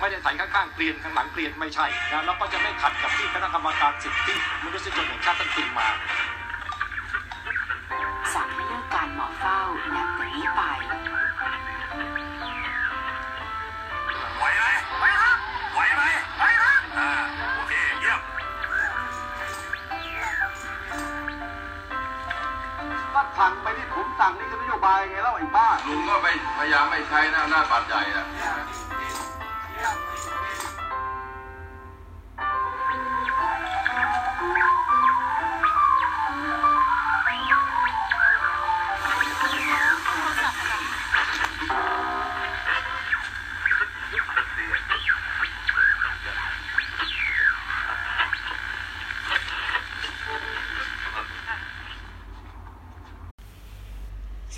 ไม่ได้ใส่ข้างๆเกลียนข้างหลังเกลียนไม่ใช่นะแล้วก็จะไม่ขัดกับที่คณะกรรมการสิทธิมนุษยชนแห่งชาติตั้งขึ้นมาสั่งให้เลิกการหมอเฝ้านับแต่นี้ไปไหวไหมไหวครับไหวไหมไหวครับอ่าโอเคเยี่ยมก็สั่งไปที่ผมสั่งนี่คือนโยบายไงแล้วไอ้บ้าลุงก็ไปพยายามไม่ใช้นะอำนาจบาดใหญ่นะ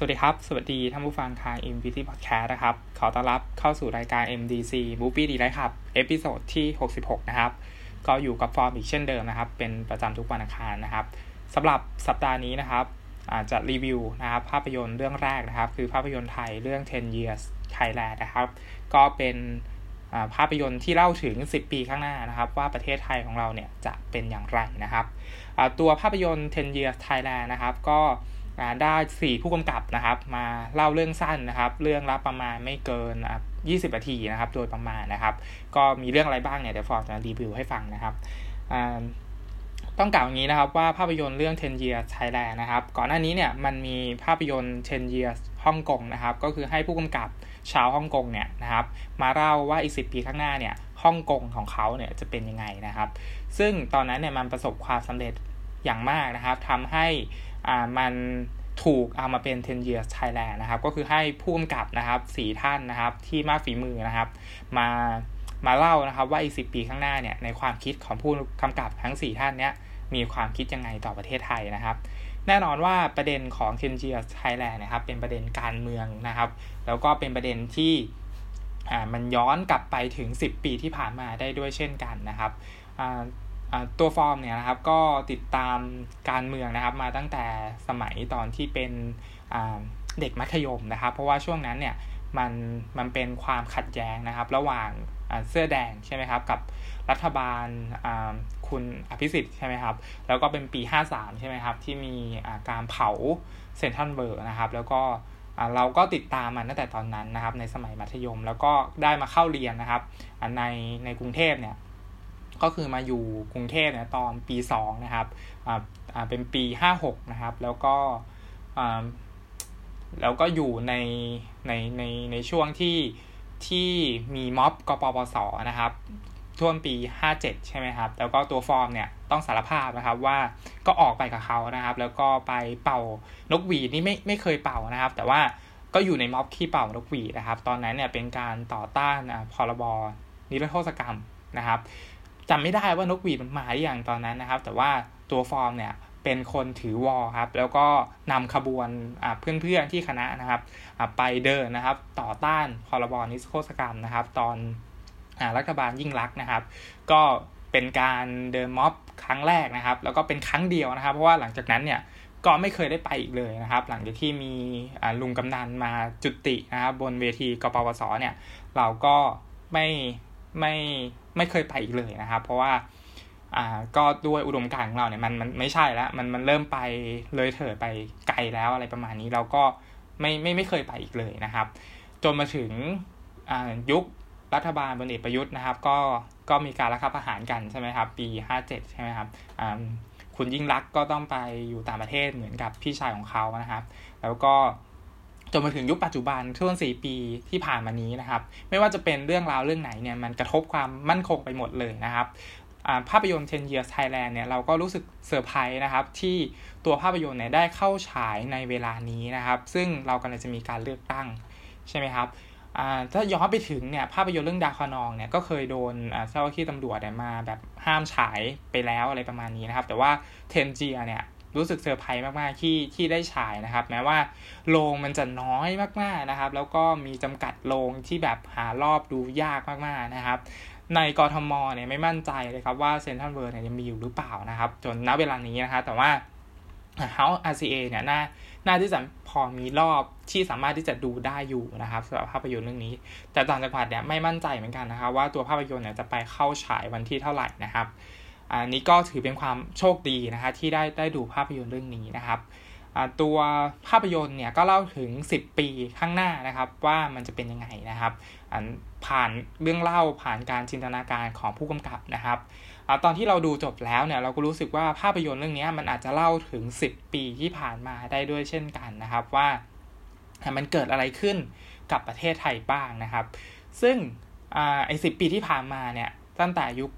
วัสดีครับ สวัสดีท่านผู้ฟังทาง MVT Podcast นะครับ ขอต้อนรับเข้าสู่รายการ MDC Movie Delight ครับ episode ที่ 66 นะครับ ก็อยู่กับฟอร์มอีกเช่นเดิมนะครับ เป็นประจำทุกวันอังคารนะครับสำหรับสัปดาห์นี้นะครับ อาจจะรีวิวนะครับภาพยนตร์เรื่องแรกนะครับ คือภาพยนตร์ไทยเรื่อง 10 years Thailand นะครับ ก็เป็นภาพยนตร์ที่เล่าถึง 10 ปีข้างหน้านะครับ ว่าประเทศไทยของเราเนี่ยจะเป็นอย่างไรนะครับ ตัวภาพยนตร์ 10 years Thailand นะครับ ก็ ได้4ผู้กำกับนะครับ มาเล่าเรื่องสั้นนะครับ เรื่องละประมาณไม่เกินอะ20นาทีนะครับ โดยประมาณนะครับ ก็มีเรื่องอะไรบ้างเนี่ยเดี๋ยวฟอร์จะรีวิวให้ฟังนะครับต้องกล่าวอย่างนี้นะครับว่าภาพยนตร์เรื่อง 10 years Thailand นะครับ ก่อนหน้านี้เนี่ยมันมีภาพยนตร์10 years ฮ่องกงนะครับ ก็คือให้ผู้กำกับชาวฮ่องกงเนี่ยนะครับ มาเล่าว่าอีก 10 ปีข้างหน้าเนี่ยฮ่องกงของเขาเนี่ยจะเป็นยังไงนะครับ ซึ่งตอนนั้นเนี่ยมันประสบความสำเร็จอย่างมากนะครับทำให้ อ่ามันถูกเอามาเป็น 10 years Thailand นะครับ ก็คือให้ผู้กำกับนะครับสี่ท่านนะครับที่มากฝีมือนะครับ มามาเล่านะครับว่าอีก10ปีข้างหน้าเนี่ยในความคิดของผู้กำกับทั้ง 4 ท่านเนี้ยมีความคิดยังไงต่อประเทศไทยนะครับ แน่นอนว่าประเด็นของ 10 years Thailand นะครับเป็นประเด็นการเมืองนะครับ แล้วก็เป็นประเด็นที่อ่ามันย้อนกลับไปถึง 10 ปีที่ผ่านมาได้ด้วยเช่นกันนะครับอ่า ตัวฟอร์มเนี่ยนะครับก็ติดตามการเมืองนะครับ มาตั้งแต่สมัยตอนที่เป็นเด็กมัธยมนะครับ เพราะว่าช่วงนั้นเนี่ยมันมันเป็นความขัดแย้งนะครับ ระหว่างเสื้อแดงใช่ไหมครับ กับรัฐบาลคุณอภิสิทธิ์ใช่ไหมครับ แล้วก็เป็นปี 53 ใช่ไหมครับ ที่มีการเผา Central World นะครับ แล้วก็เราก็ติดตามมันตั้งแต่ตอนนั้นนะครับ ในสมัยมัธยม แล้วก็ได้มาเข้าเรียนนะครับ ในในกรุงเทพเนี่ย ก็คือมาอยู่กรุงเทพเนี่ยตอนปี2นะครับอ่าอ่าเป็นปี56นะครับ แล้วก็อ่าแล้วก็อยู่ในในในในช่วงที่ที่มีม็อบกปปสนะครับช่วงปี 57 ใช่ไหมครับ แล้วก็ตัวฟอร์มเนี่ยต้องสารภาพนะครับว่าก็ออกไปกับเขานะครับ แล้วก็ไปเป่านกหวีดนี่ไม่ไม่เคยเป่านะครับ แต่ว่าก็อยู่ในม็อบที่เป่านกหวีดนะครับ ตอนนั้นเนี่ยเป็นการต่อต้านอ่าพรบนิรโทษกรรมนะครับ จำไม่ได้ว่านกหวีดมันมาหรือยังตอนนั้นนะครับ แต่ว่าตัวฟอร์มเนี่ยเป็นคนถือวอลครับ แล้วก็นำขบวนเพื่อนๆที่คณะนะครับไปเดินนะครับ ต่อต้านพรบนิรโทษกรรมนะครับ ตอนอรัฐบาลยิ่งรักนะครับ ก็เป็นการเดินม็อบครั้งแรกนะครับ แล้วก็เป็นครั้งเดียวนะครับ เพราะว่าหลังจากนั้นเนี่ยก็ไม่เคยได้ไปอีกเลยนะครับ หลังจากที่มีลุงกำนันมาจุตินะครับบนเวทีกปปสเนี่ย เราก็ไม่ไม่ ไม่เคยไปอีกเลยนะครับ เพราะว่าอ่าก็ด้วยอุดมการณ์ของเราเนี่ยมันมันไม่ใช่แล้วมันมันเริ่มไปเลยเถิดไปไกลแล้วอะไรประมาณนี้เราก็ไม่ไม่ไม่เคยไปอีกเลยนะครับ จนมาถึงอ่ายุครัฐบาลพลเอกประยุทธ์นะครับ ก็ก็มีการรัฐประหารกันใช่ไหมครับ ปี 57 ใช่ไหมครับอ่าคุณยิ่งลักษณ์ก็ต้องไปอยู่ต่างประเทศเหมือนกับพี่ชายของเขานะครับ แล้วก็ จนมาถึงยุคปัจจุบันช่วงสี่ปีที่ผ่านมานี้นะครับ ไม่ว่าจะเป็นเรื่องราวเรื่องไหนเนี่ยมันกระทบความมั่นคงไปหมดเลยนะครับภาพยนตร์10 Years Thailand เนี่ยเราก็รู้สึกเซอร์ไพรส์นะครับ ที่ตัวภาพยนตร์เนี่ยได้เข้าฉายในเวลานี้นะครับ ซึ่งเรากำลังจะมีการเลือกตั้งใช่ไหมครับถ้าย้อนไปถึงเนี่ยภาพยนตร์เรื่องดาวคะนองเนี่ยก็เคยโดนเจ้าหน้าที่ตำรวจเนี่ยมาแบบห้ามฉายไปแล้วอะไรประมาณนี้นะครับ แต่ว่า Ten Years เนี่ย รู้สึกเซอร์ไพรส์มากๆที่ที่ได้ฉายนะครับ แม้ว่าโรงมันจะน้อยมากๆนะครับ แล้วก็มีจำกัดโรงที่แบบหารอบดูยากมากๆนะครับ ในกทมเนี่ยไม่มั่นใจเลยครับว่า Central World เนี่ยมีอยู่หรือเปล่านะครับ จนณเวลานี้นะครับแต่ว่า House RCA เนี่ยน่าน่าที่จะพอมีรอบที่สามารถที่จะดูได้อยู่นะครับสำหรับภาพยนตร์เรื่องนี้ แต่ต่างจังหวัดเนี่ยไม่มั่นใจเหมือนกันนะครับ ว่าตัวภาพยนตร์เนี่ยจะไปเข้าฉายวันที่เท่าไหร่นะครับ อันนี้ก็ถือเป็นความโชคดีนะคะที่ได้ได้ดูภาพยนตร์เรื่องนี้นะครับตัวภาพยนตร์เนี่ยก็เล่าถึง 10 ปีข้างหน้านะครับ ว่ามันจะเป็นยังไงนะครับผ่านเรื่องเล่าผ่านการจินตนาการของผู้กำกับนะครับอตอนที่เราดูจบแล้วเนี่ยเราก็รู้สึกว่าภาพยนตร์เรื่องนี้มันอาจจะเล่าถึง 10 ปีที่ผ่านมาได้ด้วยเช่นกันนะครับว่ามันเกิดอะไรขึ้นกับประเทศไทยบ้างนะครับ ซึ่งไอ้สิปีที่ผ่านมาเนี่ย ตั้งแต่ยุค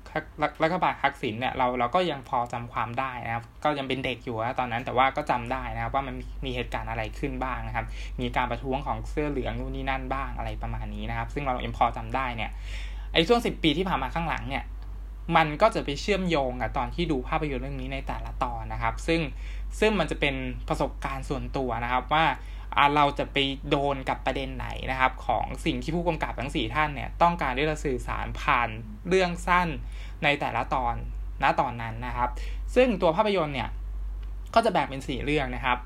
รัฐบาลทักษิณเนี่ยเราเราก็ยังพอจำความได้นะครับ ก็ยังเป็นเด็กอยู่นะตอนนั้นแต่ว่าก็จำได้นะครับ ว่ามันมีเหตุการณ์อะไรขึ้นบ้างนะครับ มีการประท้วงของเสื้อเหลืองนู่นนี่นั่นบ้างอะไรประมาณนี้นะครับ ซึ่งเราเอ็มพอจำได้เนี่ยไอ้ช่วงสิบปีที่ผ่านมาข้างหลังเนี่ยมันก็จะไปเชื่อมโยงกับตอนที่ดูภาพยนตร์เรื่องนี้ในแต่ละตอนนะครับ ซึ่งซึ่งมันจะเป็นประสบการณ์ส่วนตัวนะครับว่า เราจะไปโดนกับประเด็นไหนนะครับ ของสิ่งที่ผู้กำกับทั้งสี่ท่านเนี่ยต้องการที่จะสื่อสารผ่านเรื่องสั้นในแต่ละตอนณตอนนั้นนะครับ ซึ่งตัวภาพยนตร์เนี่ยก็จะแบ่งเป็นสี่เรื่องนะครับ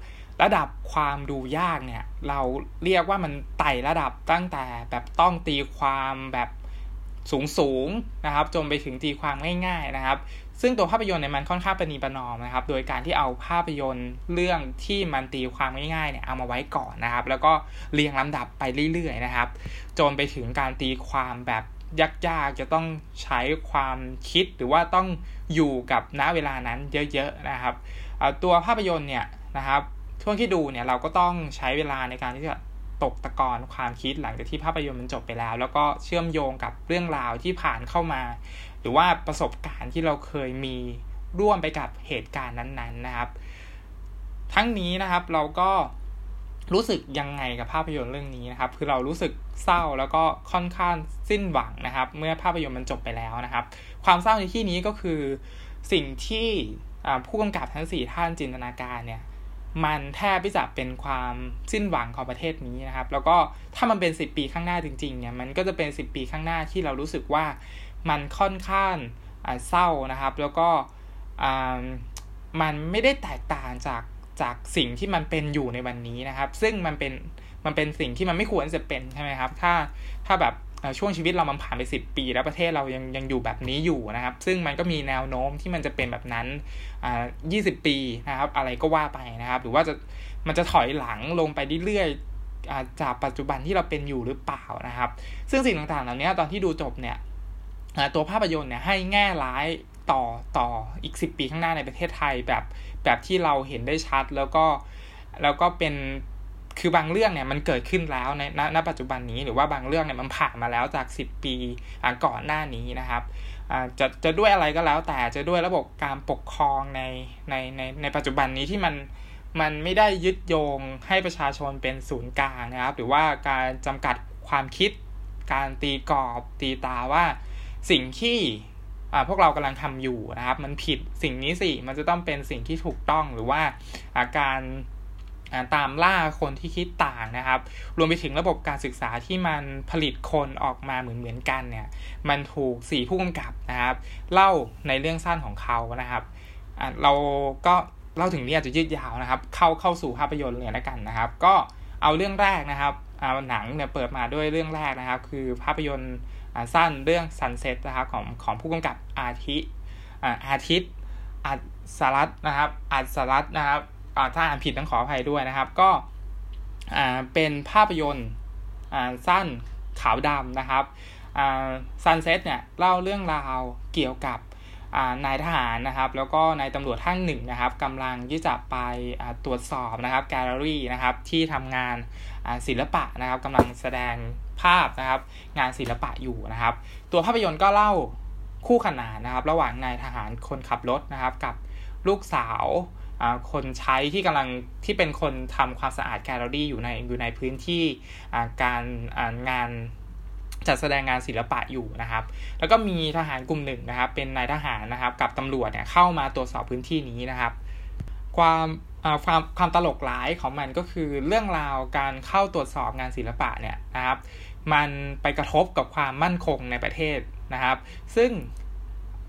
ระดับความดูยากเนี่ยเราเรียกว่ามันไต่ระดับตั้งแต่แบบต้องตีความแบบสูงสูงนะครับ จนไปถึงตีความง่าย ๆนะครับ ซึ่งตัวภาพยนตร์เนี่ยมันค่อนข้างประนีประนอมนะครับ โดยการที่เอาภาพยนตร์เรื่องที่มันตีความง่ายๆเนี่ยเอามาไว้ก่อนนะครับ แล้วก็เรียงลำดับไปเรื่อยๆนะครับ จนไปถึงการตีความแบบยากๆ จะต้องใช้ความคิดหรือว่าต้องอยู่กับณเวลานั้นเยอะๆนะครับ ตัวภาพยนตร์เนี่ยนะครับช่วงที่ดูเนี่ยเราก็ต้องใช้เวลาในการที่จะตกตะกอนความคิดหลังจากที่ภาพยนตร์มันจบไปแล้ว แล้วก็เชื่อมโยงกับเรื่องราวที่ผ่านเข้ามา หรือว่าประสบการณ์ที่เราเคยมีร่วมไปกับเหตุการณ์นั้นๆนะครับ ทั้งนี้นะครับเราก็รู้สึกยังไงกับภาพยนตร์เรื่องนี้นะครับ คือเรารู้สึกเศร้าแล้วก็ค่อนข้างสิ้นหวังนะครับ เมื่อภาพยนตร์มันจบไปแล้วนะครับ ความเศร้าในที่นี้ก็คือสิ่งที่ผู้กำกับทั้งสี่ท่านจินตนาการเนี่ยมันแทบที่จะเป็นความสิ้นหวังของประเทศนี้นะครับ แล้วก็ถ้ามันเป็นสิบปีข้างหน้าจริงๆเนี่ยมันก็จะเป็นสิบปีข้างหน้าที่เรารู้สึกว่า มันค่อนข้างเศร้านะครับ แล้วก็มันไม่ได้แตกต่างจากจากสิ่งที่มันเป็นอยู่ในวันนี้นะครับ ซึ่งมันเป็นมันเป็นสิ่งที่มันไม่ควรจะเป็นใช่ไหมครับ ถ้าถ้าแบบช่วงชีวิตเรามันผ่านไปสิบปี แล้วประเทศเรายังยังอยู่แบบนี้อยู่นะครับ ซึ่งมันก็มีแนวโน้มที่มันจะเป็นแบบนั้นอ่ายี่สิบปีนะครับ อะไรก็ว่าไปนะครับ หรือว่าจะมันจะถอยหลังลงไปเรื่อยๆจากปัจจุบันที่เราเป็นอยู่หรือเปล่านะครับ ซึ่งสิ่งต่างๆเหล่านี้ตอนที่ดูจบเนี่ย ตัวภาพยนตร์เนี่ยให้แง่ร้ายต่อต่ออีกสิบปีข้างหน้าในประเทศไทยแบบแบบที่เราเห็นได้ชัดแล้วก็แล้วก็เป็นคือบางเรื่องเนี่ยมันเกิดขึ้นแล้วในณณปัจจุบันนี้หรือว่าบางเรื่องเนี่ยมันผ่านมาแล้วจาก 10 ปีก่อนหน้านี้นะครับจะจะด้วยอะไรก็แล้วแต่จะด้วยระบบการปกครองในในในในปัจจุบันนี้ที่มันมันไม่ได้ยึดโยงให้ประชาชนเป็นศูนย์กลางนะครับ หรือว่าการจำกัดความคิดการตีกรอบตีตาว่า สิ่งที่พวกเรากำลังทำอยู่นะครับ มันผิดสิ่งนี้สิมันจะต้องเป็นสิ่งที่ถูกต้องหรือว่าาการตามล่าคนที่คิดต่างนะครับ รวมไปถึงระบบการศึกษาที่มันผลิตคนออกมาเหมือนเหมือนกันเนี่ย มันถูกสี่ผู้กำกับนะครับ เล่าในเรื่องสั้นของเขานะครับ เราก็เล่าถึงนี้อาจจะยืดยาวนะครับ เข้าเข้าสู่ภาพยนตร์เลยนะกันนะครับ ก็เอาเรื่องแรกนะครับหนังเนี่ยเปิดมาด้วยเรื่องแรกนะครับ คือภาพยนตร์ สั้นเรื่อง Sunset นะครับของของผู้กำกับอาทิอาทิตย์อัสสรัตน์นะครับอัสสรัตน์นะครับถ้าอ่านผิดต้องขออภัยด้วยนะครับ ก็เป็นภาพยนตร์สั้นขาวดำนะครับ Sunset เนี่ยเล่าเรื่องราวเกี่ยวกับ นายทหารนะครับแล้วก็นายตำรวจท่านหนึ่งนะครับกำลังที่จะไปตรวจสอบนะครับแกลเลอรี่นะครับที่ทำงานศิลปะนะครับกำลังแสดงภาพนะครับงานศิลปะอยู่นะครับ ตัวภาพยนตร์ก็เล่าคู่ขนานนะครับ ระหว่างนายทหารคนขับรถนะครับ กับลูกสาวคนใช้ที่กำลังที่เป็นคนทำความสะอาดแกลเลอรี่อยู่ในอยู่ในพื้นที่การงาน จัดแสดงงานศิลปะอยู่นะครับ แล้วก็มีทหารกลุ่มหนึ่งนะครับ เป็นนายทหารนะครับ กับตำรวจเนี่ยเข้ามาตรวจสอบพื้นที่นี้นะครับ ความความความตลกหลายของมันก็คือเรื่องราวการเข้าตรวจสอบงานศิลปะเนี่ยนะครับ มันไปกระทบกับความมั่นคงในประเทศนะครับ ซึ่ง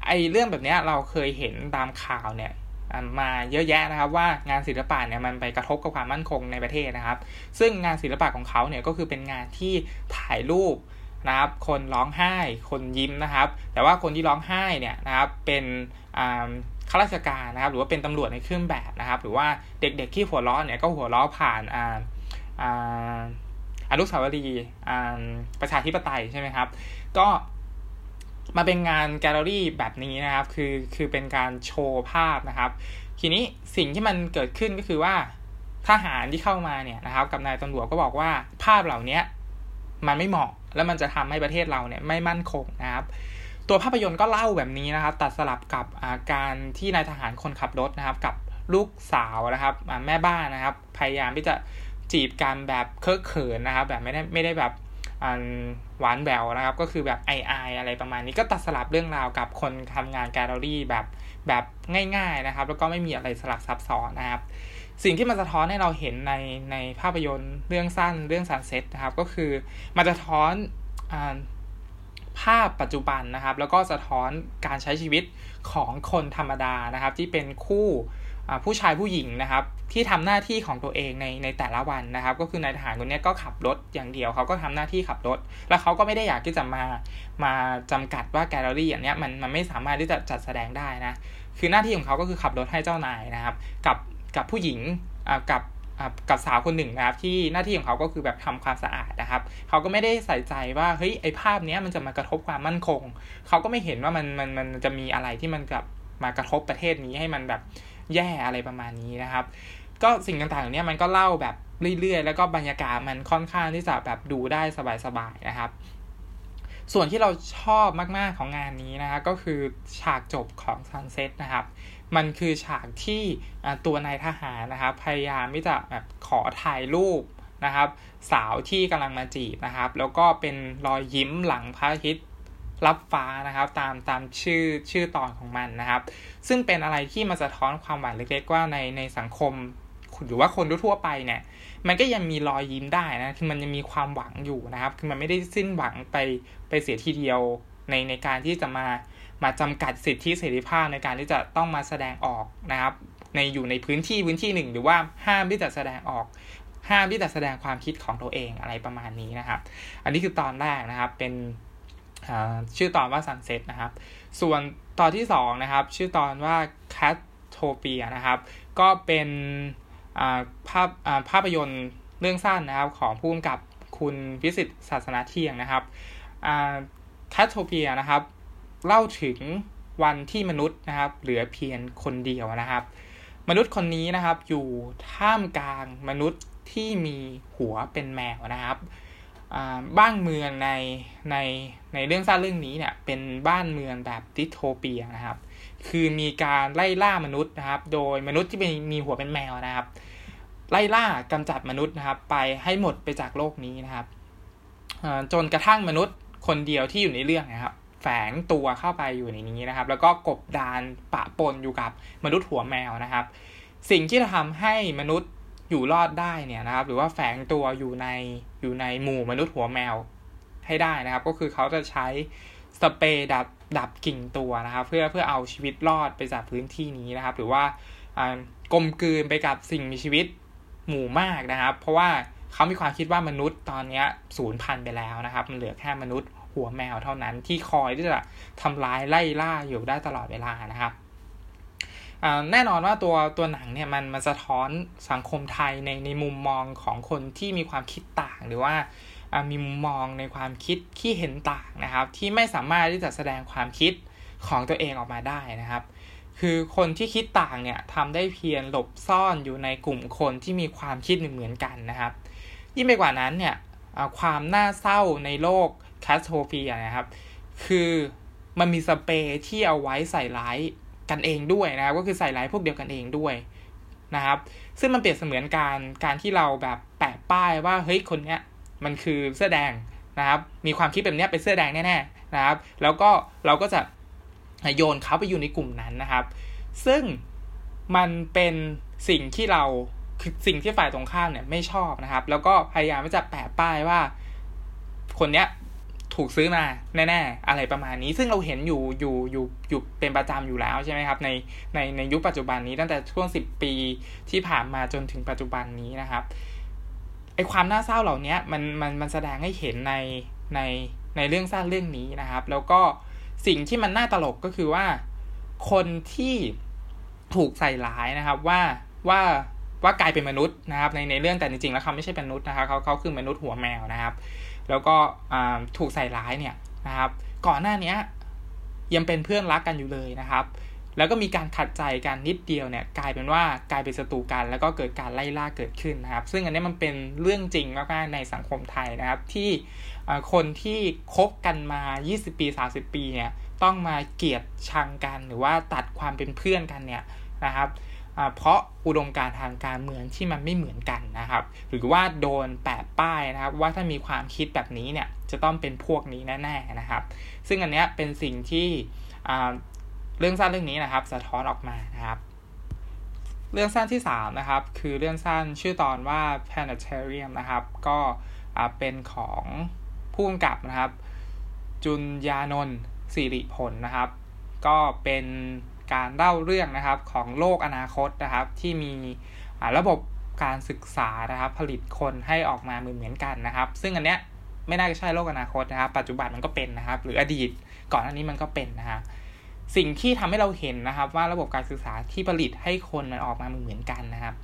ไอเรื่องแบบนี้เราเคยเห็นตามข่าวเนี่ยมาเยอะแยะนะครับว่างานศิลปะเนี่ยมันไปกระทบกับความมั่นคงในประเทศนะครับ ซึ่งงานศิลปะของเขาเนี่ยก็คือเป็นงานที่ถ่ายรูป นะครับ คนร้องไห้ คนยิ้มนะครับ แต่ว่าคนที่ร้องไห้เนี่ยนะครับ เป็นข้าราชการนะครับ หรือว่าเป็นตำรวจในเครื่องแบบนะครับ หรือว่าเด็กๆที่หัวล้อเนี่ยก็หัวล้อผ่านอ่าอ่าอนุสาวรีย์ประชาธิปไตยใช่ไหมครับ ก็มาเป็นงานแกลเลอรี่แบบนี้นะครับ คือคือเป็นการโชว์ภาพนะครับ ทีนี้สิ่งที่มันเกิดขึ้นก็คือว่าทหารที่เข้ามาเนี่ยนะครับ กับนายตำรวจก็บอกว่าภาพเหล่านี้มันไม่เหมาะ แล้วมันจะทำให้ประเทศเราเนี่ยไม่มั่นคงนะครับ ตัวภาพยนตร์ก็เล่าแบบนี้นะครับ ตัดสลับกับการที่นายทหารคนขับรถนะครับ กับลูกสาวนะครับแม่บ้านนะครับ พยายามที่จะจีบกันแบบเคอะเขินนะครับ แบบไม่ได้ไม่ได้แบบหวานแหววนะครับ ก็คือแบบไอไออะไรประมาณนี้ก็ตัดสลับเรื่องราวกับคนทำงานแกลเลอรี่แบบแบบง่าย ๆนะครับ แล้วก็ไม่มีอะไรสลับซับซ้อนนะครับ สิ่งที่มันสะท้อนให้เราเห็นในในภาพยนตร์เรื่องสั้นเรื่องสันเซตนะครับ ก็คือมันจะท้อนอภาพปัจจุบันนะครับ แล้วก็สะท้อนการใช้ชีวิตของคนธรรมดานะครับ ที่เป็นคู่ผู้ชายผู้หญิงนะครับ ที่ทำหน้าที่ของตัวเองในในแต่ละวันนะครับ ก็คือนายทหารคนนี้ก็ขับรถอย่างเดียวเขาก็ทำหน้าที่ขับรถ แล้วเขาก็ไม่ได้อยากที่จะมามาจำกัดว่าแกลเลอรี่อย่างนี้มันมันไม่สามารถที่จะจัดแสดงได้นะคือหน้าที่ของเขาก็คือขับรถให้เจ้านายนะครับ กับ กับผู้หญิงกับกับสาวคนหนึ่งนะครับที่หน้าที่ของเขาก็คือแบบทำความสะอาดนะครับ เขาก็ไม่ได้ใส่ใจว่าเฮ้ยไอภาพนี้มันจะมากระทบความมั่นคง เขาก็ไม่เห็นว่ามันมันมันจะมีอะไรที่มันกับมากระทบประเทศนี้ให้มันแบบแย่อะไรประมาณนี้นะครับ ก็สิ่งต่างๆเนี้ยมันก็เล่าแบบเรื่อยๆ แล้วก็บรรยากาศมันค่อนข้างที่จะแบบดูได้สบายๆนะครับ ส่วนที่เราชอบมากๆของงานนี้นะครับก็คือฉากจบของซันเซ็ตนะครับ มันคือฉากที่ตัวนายทหารนะครับพยายามที่จะแบบขอถ่ายรูปนะครับ สาวที่กำลังมาจีบนะครับ แล้วก็เป็นรอยยิ้มหลังพระอาทิตย์รับฟ้านะครับ ตามตามชื่อชื่อตอนของมันนะครับ ซึ่งเป็นอะไรที่มาสะท้อนความหวังเล็กๆว่าในในสังคมหรือว่าคนทั่วไปเนี่ยมันก็ยังมีรอยยิ้มได้นะคือมันยังมีความหวังอยู่นะครับ คือมันไม่ได้สิ้นหวังไปไปเสียทีเดียวในในการที่จะมา มาจำกัดสิทธิเสรีภาพในการที่จะต้องมาแสดงออกนะครับ ในอยู่ในพื้นที่พื้นที่หนึ่ง หรือว่าห้ามที่จะแสดงออก ห้ามที่จะแสดงความคิดของตัวเองอะไรประมาณนี้นะครับ อันนี้คือตอนแรกนะครับเป็นชื่อตอนว่า Sunset นะครับ ส่วนตอนที่2นะครับ ชื่อตอนว่า Catopia นะครับ ก็เป็นภาพภาพยนตร์เรื่องสั้นนะครับของผู้กำกับคุณพิสิทธิ์ศาสนาเที่ยงนะครับ Catopia นะครับ เล่าถึงวันที่มนุษย์นะครับเหลือเพียงคนเดียวนะครับ มนุษย์คนนี้นะครับอยู่ท่ามกลางมนุษย์ที่มีหัวเป็นแมวนะครับบ้านเมืองในในในเรื่องสั้นเรื่องนี้เนี่ยเป็นบ้านเมืองแบบดิโทเปียนะครับ คือมีการไล่ล่ามนุษย์นะครับ โดยมนุษย์ที่เป็นมีหัวเป็นแมวนะครับ ไล่ล่ากำจัดมนุษย์นะครับ ไปให้หมดไปจากโลกนี้นะครับจนกระทั่งมนุษย์คนเดียวที่อยู่ในเรื่องนะครับ แฝงตัวเข้าไปอยู่ในนี้นะครับ แล้วก็กบดานปะปนอยู่กับมนุษย์หัวแมวนะครับ สิ่งที่ทำให้มนุษย์อยู่รอดได้เนี่ยนะครับ หรือว่าแฝงตัวอยู่ในอยู่ในหมู่มนุษย์หัวแมวให้ได้นะครับ ก็คือเขาจะใช้สเปรย์ดับดับกิ่งตัวนะครับ เพื่อเพื่อเอาชีวิตรอดไปจากพื้นที่นี้นะครับ หรือว่ากลมกลืนไปกับสิ่งมีชีวิตหมู่มากนะครับ เพราะว่าเขามีความคิดว่ามนุษย์ตอนนี้สูญพันธุ์ไปแล้วนะครับ มันเหลือแค่มนุษย์ หัวแมวเท่านั้นที่คอยที่จะทำร้ายไล่ล่าอยู่ได้ตลอดเวลานะครับแน่นอนว่าตัวตัวหนังเนี่ยมันมันสะท้อนสังคมไทยในในมุมมองของคนที่มีความคิดต่างหรือว่ามีมุมมองในความคิดที่เห็นต่างนะครับ ที่ไม่สามารถที่จะแสดงความคิดของตัวเองออกมาได้นะครับ คือคนที่คิดต่างเนี่ยทำได้เพียงหลบซ่อนอยู่ในกลุ่มคนที่มีความคิดเหมือนกันนะครับ ยิ่งไปกว่านั้นเนี่ยความน่าเศร้าในโลก แคสโทเฟียนะครับ คือมันมีสเปรย์ที่เอาไว้ใส่ร้ายกันเองด้วยนะครับ ก็คือใส่ร้ายพวกเดียวกันเองด้วยนะครับ ซึ่งมันเปรียบเสมือนการการที่เราแบบแปะป้ายว่าเฮ้ยคนเนี้ยมันคือเสื้อแดงนะครับ มีความคิดแบบนี้เป็นเสื้อแดงแน่ๆนะครับ แล้วก็เราก็จะโยนเขาไปอยู่ในกลุ่มนั้นนะครับ ซึ่งมันเป็นสิ่งที่เราคือสิ่งที่ฝ่ายตรงข้ามเนี่ยไม่ชอบนะครับ แล้วก็พยายามที่จะแปะป้ายว่า คนเนี้ย ถูกซื้อมาแน่ๆอะไรประมาณนี้ ซึ่งเราเห็นอยู่อยู่อยู่อยู่เป็นประจำอยู่แล้วใช่ไหมครับในในในยุคปัจจุบันนี้ตั้งแต่ช่วงสิบปีที่ผ่านมาจนถึงปัจจุบันนี้นะครับไอความน่าเศร้าเหล่านี้มันมันมันแสดงให้เห็นในในในเรื่องสั้นเรื่องนี้นะครับ แล้วก็สิ่งที่มันน่าตลกก็คือว่าคนที่ถูกใส่ร้ายนะครับว่าว่าว่ากลายเป็นมนุษย์นะครับในในเรื่องแต่จริงๆแล้วเขาไม่ใช่เป็นมนุษย์นะครับเขาเขาคือมนุษย์หัวแมวนะครับ แล้วก็ถูกใส่ร้ายเนี่ยนะครับ ก่อนหน้านี้ยังเป็นเพื่อนรักกันอยู่เลยนะครับ แล้วก็มีการขัดใจกันนิดเดียวเนี่ยกลายเป็นว่ากลายเป็นศัตรูกัน แล้วก็เกิดการไล่ล่าเกิดขึ้นนะครับ ซึ่งอันนี้มันเป็นเรื่องจริงมากๆในสังคมไทยนะครับ ที่คนที่คบกันมา 20 ปี 30 ปีเนี่ยต้องมาเกลียดชังกันหรือว่าตัดความเป็นเพื่อนกันเนี่ยนะครับ เพราะอุดมการทางการเมืองที่มันไม่เหมือนกันนะครับ หรือว่าโดนแปะป้ายนะครับ ว่าถ้ามีความคิดแบบนี้เนี่ยจะต้องเป็นพวกนี้แน่ๆนะครับ ซึ่งอันเนี้ยเป็นสิ่งที่เรื่องสั้นเรื่องนี้นะครับ สะท้อนออกมานะครับ เรื่องสั้นที่3นะครับคือเรื่องสั้นชื่อตอนว่า planetarium นะครับ ก็เป็นของผู้กำกับนะครับ จุนยานนท์สิริผลนะครับ ก็เป็น การเล่าเรื่องนะครับของโลกอนาคตนะครับ ที่มีระบบการศึกษานะครับ ผลิตคนให้ออกมาเหมือนเหมือนกันนะครับ ซึ่งอันเนี้ยไม่น่าจะใช่โลกอนาคตนะครับ ปัจจุบันมันก็เป็นนะครับ หรืออดีตก่อนอันนี้มันก็เป็นนะฮะสิ่งที่ทำให้เราเห็นนะครับ ว่าระบบการศึกษาที่ผลิตให้คนมันออกมาเหมือนเหมือนกันนะครับ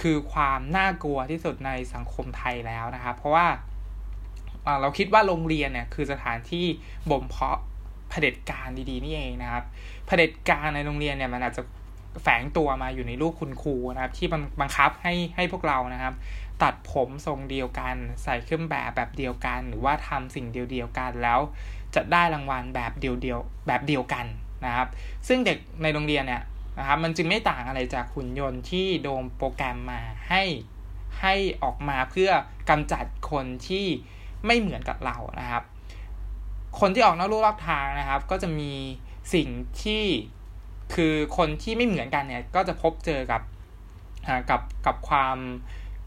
คือความน่ากลัวที่สุดในสังคมไทยแล้วนะครับ เพราะว่าเราคิดว่าโรงเรียนเนี่ยคือสถานที่บ่มเพาะเผด็จการดีๆนี่เองนะครับ เผด็จการในโรงเรียนเนี่ยมันอาจจะแฝงตัวมาอยู่ในลูกคุณครูนะครับ ที่บังคับให้ให้พวกเรานะครับ ตัดผมทรงเดียวกัน ใส่เครื่องแบบแบบเดียวกัน หรือว่าทำสิ่งเดียวๆกันแล้ว จะได้รางวัลแบบเดียวๆแบบเดียวกันนะครับ ซึ่งเด็กในโรงเรียนเนี่ยนะครับมันจึงไม่ต่างอะไรจากหุ่นยนต์ที่โดมโปรแกรมมาให้ให้ออกมาเพื่อกำจัดคนที่ไม่เหมือนกับเรานะครับ คนที่ออกนอกลู่นอกทางนะครับ ก็จะมี สิ่งที่คือคนที่ไม่เหมือนกันเนี่ยก็จะพบเจอกับกับกับความ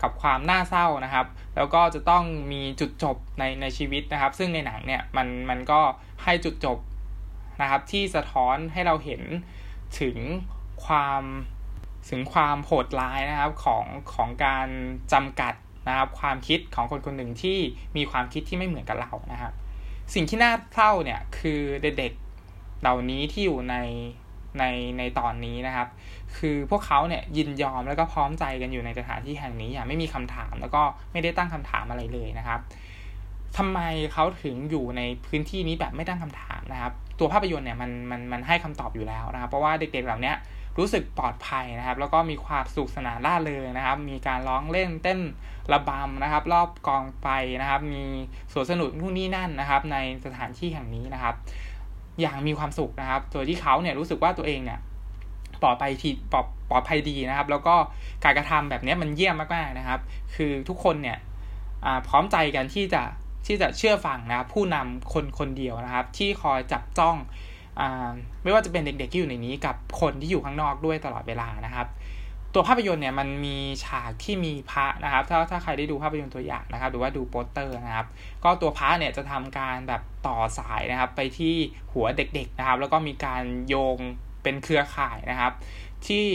กับความน่าเศร้านะครับ แล้วก็จะต้องมีจุดจบในในชีวิตนะครับ ซึ่งในหนังเนี่ยมันมันก็ให้จุดจบนะครับที่สะท้อนให้เราเห็นถึงความถึงความโหดร้ายนะครับของของการจำกัดนะครับ ความคิดของคนคนหนึ่งที่มีความคิดที่ไม่เหมือนกับเรานะครับ สิ่งที่น่าเศร้าเนี่ยคือเด็ก เหล่านี้ที่อยู่ในในในตอนนี้นะครับ คือพวกเขาเนี่ยยินยอมแล้วก็พร้อมใจกันอยู่ในสถานที่แห่งนี้อย่างไม่มีคำถามแล้วก็ไม่ได้ตั้งคำถามอะไรเลยนะครับทำไมเขาถึงอยู่ในพื้นที่นี้แบบไม่ตั้งคำถามนะครับ ตัวภาพยนตร์เนี่ยมันมันมันให้คำตอบอยู่แล้วนะครับ เพราะว่าเด็กๆเหล่านี้รู้สึกปลอดภัยนะครับ แล้วก็มีความสุขสนานล่าเริงนะครับ มีการร้องเล่นเต้นระบำนะครับ รอบกองไฟนะครับ มีสวนสนุกนู่นนี่นั่นนะครับ ในสถานที่แห่งนี้นะครับ อย่างมีความสุขนะครับ โดยที่เขาเนี่ยรู้สึกว่าตัวเองเนี่ยปลอดภัยทีปลอดปลอดภัยดีนะครับ แล้วก็การกระทำแบบนี้มันเยี่ยมมากๆนะครับ คือทุกคนเนี่ยพร้อมใจกันที่จะที่จะเชื่อฟังนะครับ ผู้นำคนคนเดียวนะครับ ที่คอยจับจ้อง ไม่ว่าจะเป็นเด็กๆที่อยู่ในนี้กับคนที่อยู่ข้างนอกด้วยตลอดเวลานะครับ ตัวภาพยนตร์เนี่ยมันมีฉากที่มีพระนะครับ ถ้าถ้าใครได้ดูภาพยนตร์ตัวอย่างนะครับ หรือว่าดูโปสเตอร์นะครับ ก็ตัวพระเนี่ยจะทำการแบบต่อสายนะครับ ไปที่หัวเด็กๆนะครับ แล้วก็มีการโยงเป็นเครือข่ายนะครับ ที่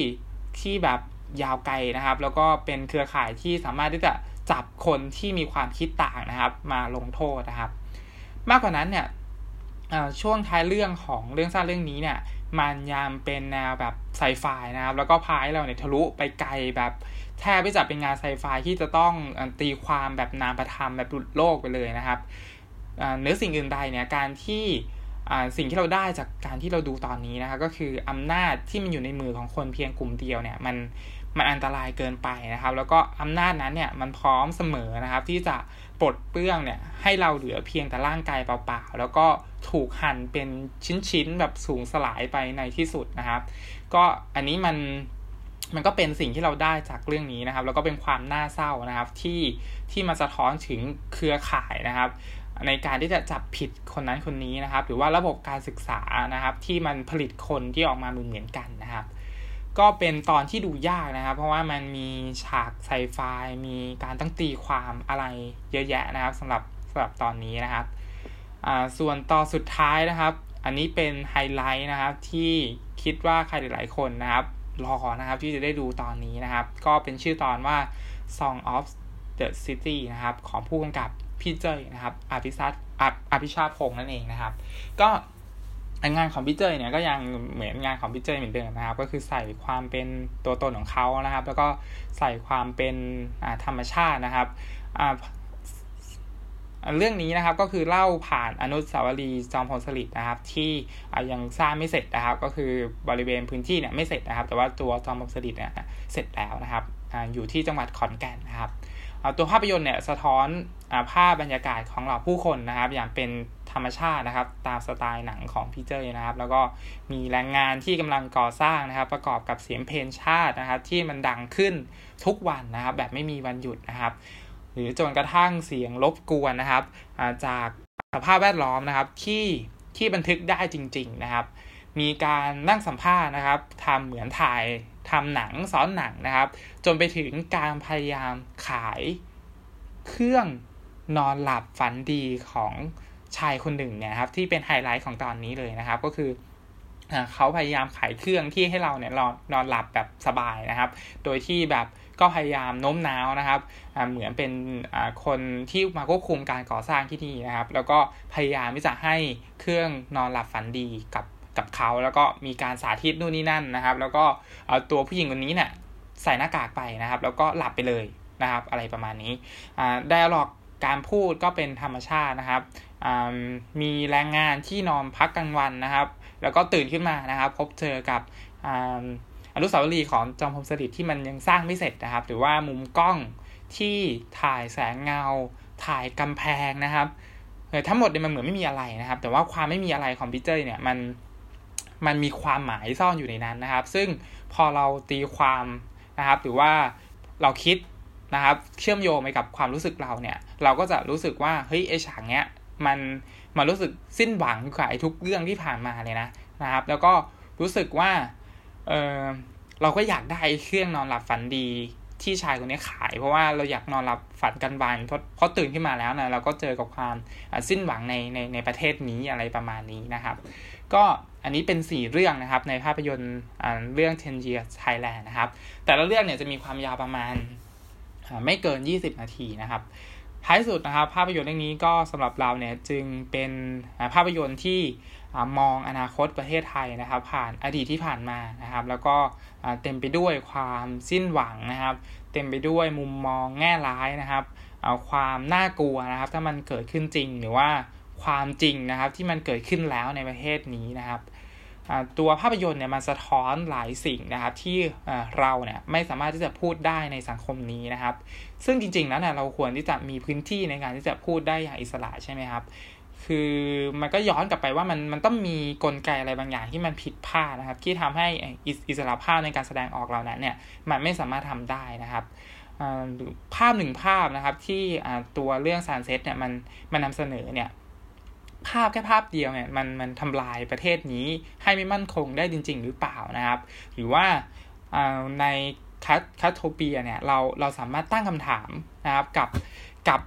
ที่แบบยาวไกลนะครับ แล้วก็เป็นเครือข่ายที่สามารถที่จะจับคนที่มีความคิดต่างนะครับ มาลงโทษนะครับ มากกว่านั้นเนี่ยช่วงท้ายเรื่องของเรื่องสั้นเรื่องนี้เนี่ย มันยังเป็นแนวแบบไซไฟนะครับ แล้วก็พายเราเนี่ยทะลุไปไกลแบบแทบไม่จับเป็นงานไซไฟที่จะต้องตีความแบบนามประธรรมแบบดุดโลกไปเลยนะครับเนื้อสิ่งอื่นใดเนี่ยการที่สิ่งที่เราได้จากการที่เราดูตอนนี้นะครับก็คืออำนาจที่มันอยู่ในมือของคนเพียงกลุ่มเดียวเนี่ยมันมันอันตรายเกินไปนะครับ แล้วก็อำนาจนั้นเนี่ยมันพร้อมเสมอนะครับที่จะ ปลดเปลื้องเนี่ย ให้เราเหลือเพียงแต่ร่างกายเปล่าๆ แล้วก็ถูกหั่นเป็นชิ้นๆ แบบสูงสลายไปในที่สุดนะครับ ก็อันนี้มันมันก็เป็นสิ่งที่เราได้จากเรื่องนี้นะครับ แล้วก็เป็นความน่าเศร้านะครับที่ที่มาสะท้อนถึงเครือข่ายนะครับ ในการที่จะจับผิดคนนั้นคนนี้นะครับ หรือว่าระบบการศึกษานะครับ ที่มันผลิตคนที่ออกมาเหมือนกันนะครับ ก็เป็นตอนที่ดูยากนะครับ เพราะว่ามันมีฉากไซไฟมีการตั้งตีความอะไรเยอะแยะนะครับสำหรับสำหรับตอนนี้นะครับอ่าส่วนต่อสุดท้ายนะครับ อันนี้เป็นไฮไลท์นะครับที่คิดว่าใครหลายๆคนนะครับรอนะครับที่จะได้ดูตอนนี้นะครับ ก็เป็นชื่อตอนว่า Song of the City นะครับ ของผู้กำกับพี่เจยนะครับอภิชาติอภิชาติพงษ์นั่นเองนะครับ ก็ งานของพี่เจยเนี่ยก็ยังเหมือนงานของพี่เจยเหมือนเดิมนะครับ ก็คือใส่ความเป็นตัวตนของเขานะครับ แล้วก็ใส่ความเป็นธรรมชาตินะครับเรื่องนี้นะครับก็คือเล่าผ่านอนุสาวรีย์จอมพลสฤษดิ์นะครับ ที่ยังสร้างไม่เสร็จนะครับ ก็คือบริเวณพื้นที่เนี่ยไม่เสร็จนะครับ แต่ว่าตัวจอมพลสฤษดิ์เนี่ยเสร็จแล้วนะครับอยู่ที่จังหวัดขอนแก่นนะครับตัวภาพยนตร์เนี่ยสะท้อนภาพบรรยากาศของเราผู้คนนะครับ อย่างเป็น รรมชาตินะครับ ตามสไตล์หนังของพี่เจยนะครับ แล้วก็มีแรงงานที่กำลังก่อสร้างนะครับ ประกอบกับเสียงเพลงชาตินะครับ ที่มันดังขึ้นทุกวันนะครับ แบบไม่มีวันหยุดนะครับ หรือจนกระทั่งเสียงรบกวนนะครับจากสภาพแวดล้อมนะครับที่ที่บันทึกได้จริง ๆนะครับ มีการนั่งสัมภาษณ์นะครับทำเหมือนถ่ายทำหนังซ้อนหนังนะครับ จนไปถึงการพยายามขายเครื่องนอนหลับฝันดีของ ชายคนหนึ่งเนี่ยครับที่เป็นไฮไลท์ของตอนนี้เลยนะครับ ก็คือเขาพยายามขายเครื่องที่ให้เราเนี่ยนอนนอนหลับแบบสบายนะครับ โดยที่แบบก็พยายามโน้มน้าวนะครับ เหมือนเป็นคนที่มาควบคุมการก่อสร้างที่นี่นะครับ แล้วก็พยายามที่จะให้เครื่องนอนหลับฝันดีกับกับเขา แล้วก็มีการสาธิตนู่นนี่นั่นนะครับ แล้วก็เอาตัวผู้หญิงคนนี้เนี่ยใส่หน้ากากไปนะครับ แล้วก็หลับไปเลยนะครับ อะไรประมาณนี้ไดอะล็อกการพูดก็เป็นธรรมชาตินะครับ มีแรงงานที่นอนพักกลางวันนะครับ แล้วก็ตื่นขึ้นมานะครับ พบเจอกับอนุสาวรีย์ของจอมพลสฤษดิ์ที่มันยังสร้างไม่เสร็จนะครับ หรือว่ามุมกล้องที่ถ่ายแสงเงา ถ่ายกำแพงนะครับทั้งหมดเนี่ยมันเหมือนไม่มีอะไรนะครับ แต่ว่าความไม่มีอะไรของพีเจอร์เนี่ยมันมันมีความหมายซ่อนอยู่ในนั้นนะครับ ซึ่งพอเราตีความนะครับ หรือว่าเราคิดนะครับ เชื่อมโยงไปกับความรู้สึกเราเนี่ย เราก็จะรู้สึกว่าเฮ้ยไอฉากเนี้ย มันมันรู้สึกสิ้นหวังกับไอทุกเรื่องที่ผ่านมาเลยนะนะครับ แล้วก็รู้สึกว่าเออเราก็อยากได้เครื่องนอนหลับฝันดีที่ชายคนนี้ขาย เพราะว่าเราอยากนอนหลับฝันกันบานเพราะเพราะตื่นขึ้นมาแล้วนะเราก็เจอกับความสิ้นหวังในในในประเทศนี้อะไรประมาณนี้นะครับ ก็อันนี้เป็น 4 เรื่องนะครับในภาพยนตร์เรื่อง10 Years Thailand นะครับ แต่ละเรื่องเนี่ยจะมีความยาวประมาณไม่เกิน 20 นาทีนะครับ ท้ายสุดนะครับ ภาพยนตร์เรื่องนี้ก็สำหรับเราเนี่ยจึงเป็นภาพยนตร์ที่มองอนาคตประเทศไทยนะครับ ผ่านอดีตที่ผ่านมานะครับ แล้วก็เต็มไปด้วยความสิ้นหวังนะครับ เต็มไปด้วยมุมมองแง่ร้ายนะครับเอาความน่ากลัวนะครับ ถ้ามันเกิดขึ้นจริงหรือว่าความจริงนะครับที่มันเกิดขึ้นแล้วในประเทศนี้นะครับ ตัวภาพยนตร์เนี่ยมันสะท้อนหลายสิ่งนะครับที่เราเนี่ยไม่สามารถที่จะพูดได้ในสังคมนี้นะครับ ซึ่งจริงๆแล้วเนี่ยเราควรที่จะมีพื้นที่ในการที่จะพูดได้อย่างอิสระใช่ไหมครับ คือมันก็ย้อนกลับไปว่ามันมันต้องมีกลไกอะไรบางอย่างที่มันผิดพลาดนะครับ ที่ทำให้อิสระภาพในการแสดงออกเรานั้นเนี่ยมันไม่สามารถทำได้นะครับภาพหนึ่งภาพนะครับที่ตัวเรื่อง Sunset เนี่ยมันมันนำเสนอเนี่ย ภาพแค่ภาพเดียวเนี่ยมันมันทำลายประเทศนี้ให้ไม่มั่นคงได้จริง ๆ หรือเปล่านะครับ หรือว่าในคัต Catopia เนี่ยเราเราสามารถตั้งคำถามนะครับกับกับ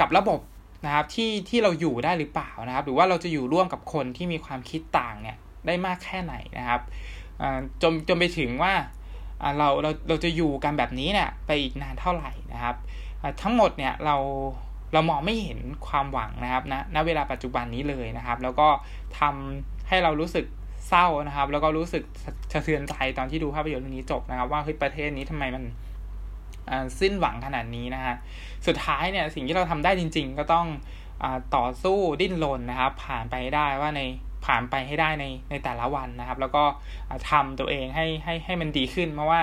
กับระบบนะครับที่ที่เราอยู่ได้หรือเปล่านะครับ หรือว่าเราจะอยู่ร่วมกับคนที่มีความคิดต่างเนี่ยได้มากแค่ไหนนะครับจนจนไปถึงว่าเราเราเราจะอยู่กันแบบนี้เนี่ยไปอีกนานเท่าไหร่นะครับ ทั้งหมดเนี่ยเรา เรามองไม่เห็นความหวังนะครับณณเวลาปัจจุบันนี้เลยนะครับ แล้วก็ทำให้เรารู้สึกเศร้านะครับ แล้วก็รู้สึกสะเทือนใจตอนที่ดูภาพยนตร์เรื่องนี้จบนะครับ ว่าเฮ้ยประเทศนี้ทำไมมันสิ้นหวังขนาดนี้นะฮะสุดท้ายเนี่ยสิ่งที่เราทำได้จริง ๆ ก็ต้องอต่อสู้ดิ้นรนนะครับ ผ่านไปได้ว่าในผ่านไปให้ได้ในในแต่ละวันนะครับ แล้วก็ทำตัวเองให้ให้ให้มันดีขึ้น เพราะว่า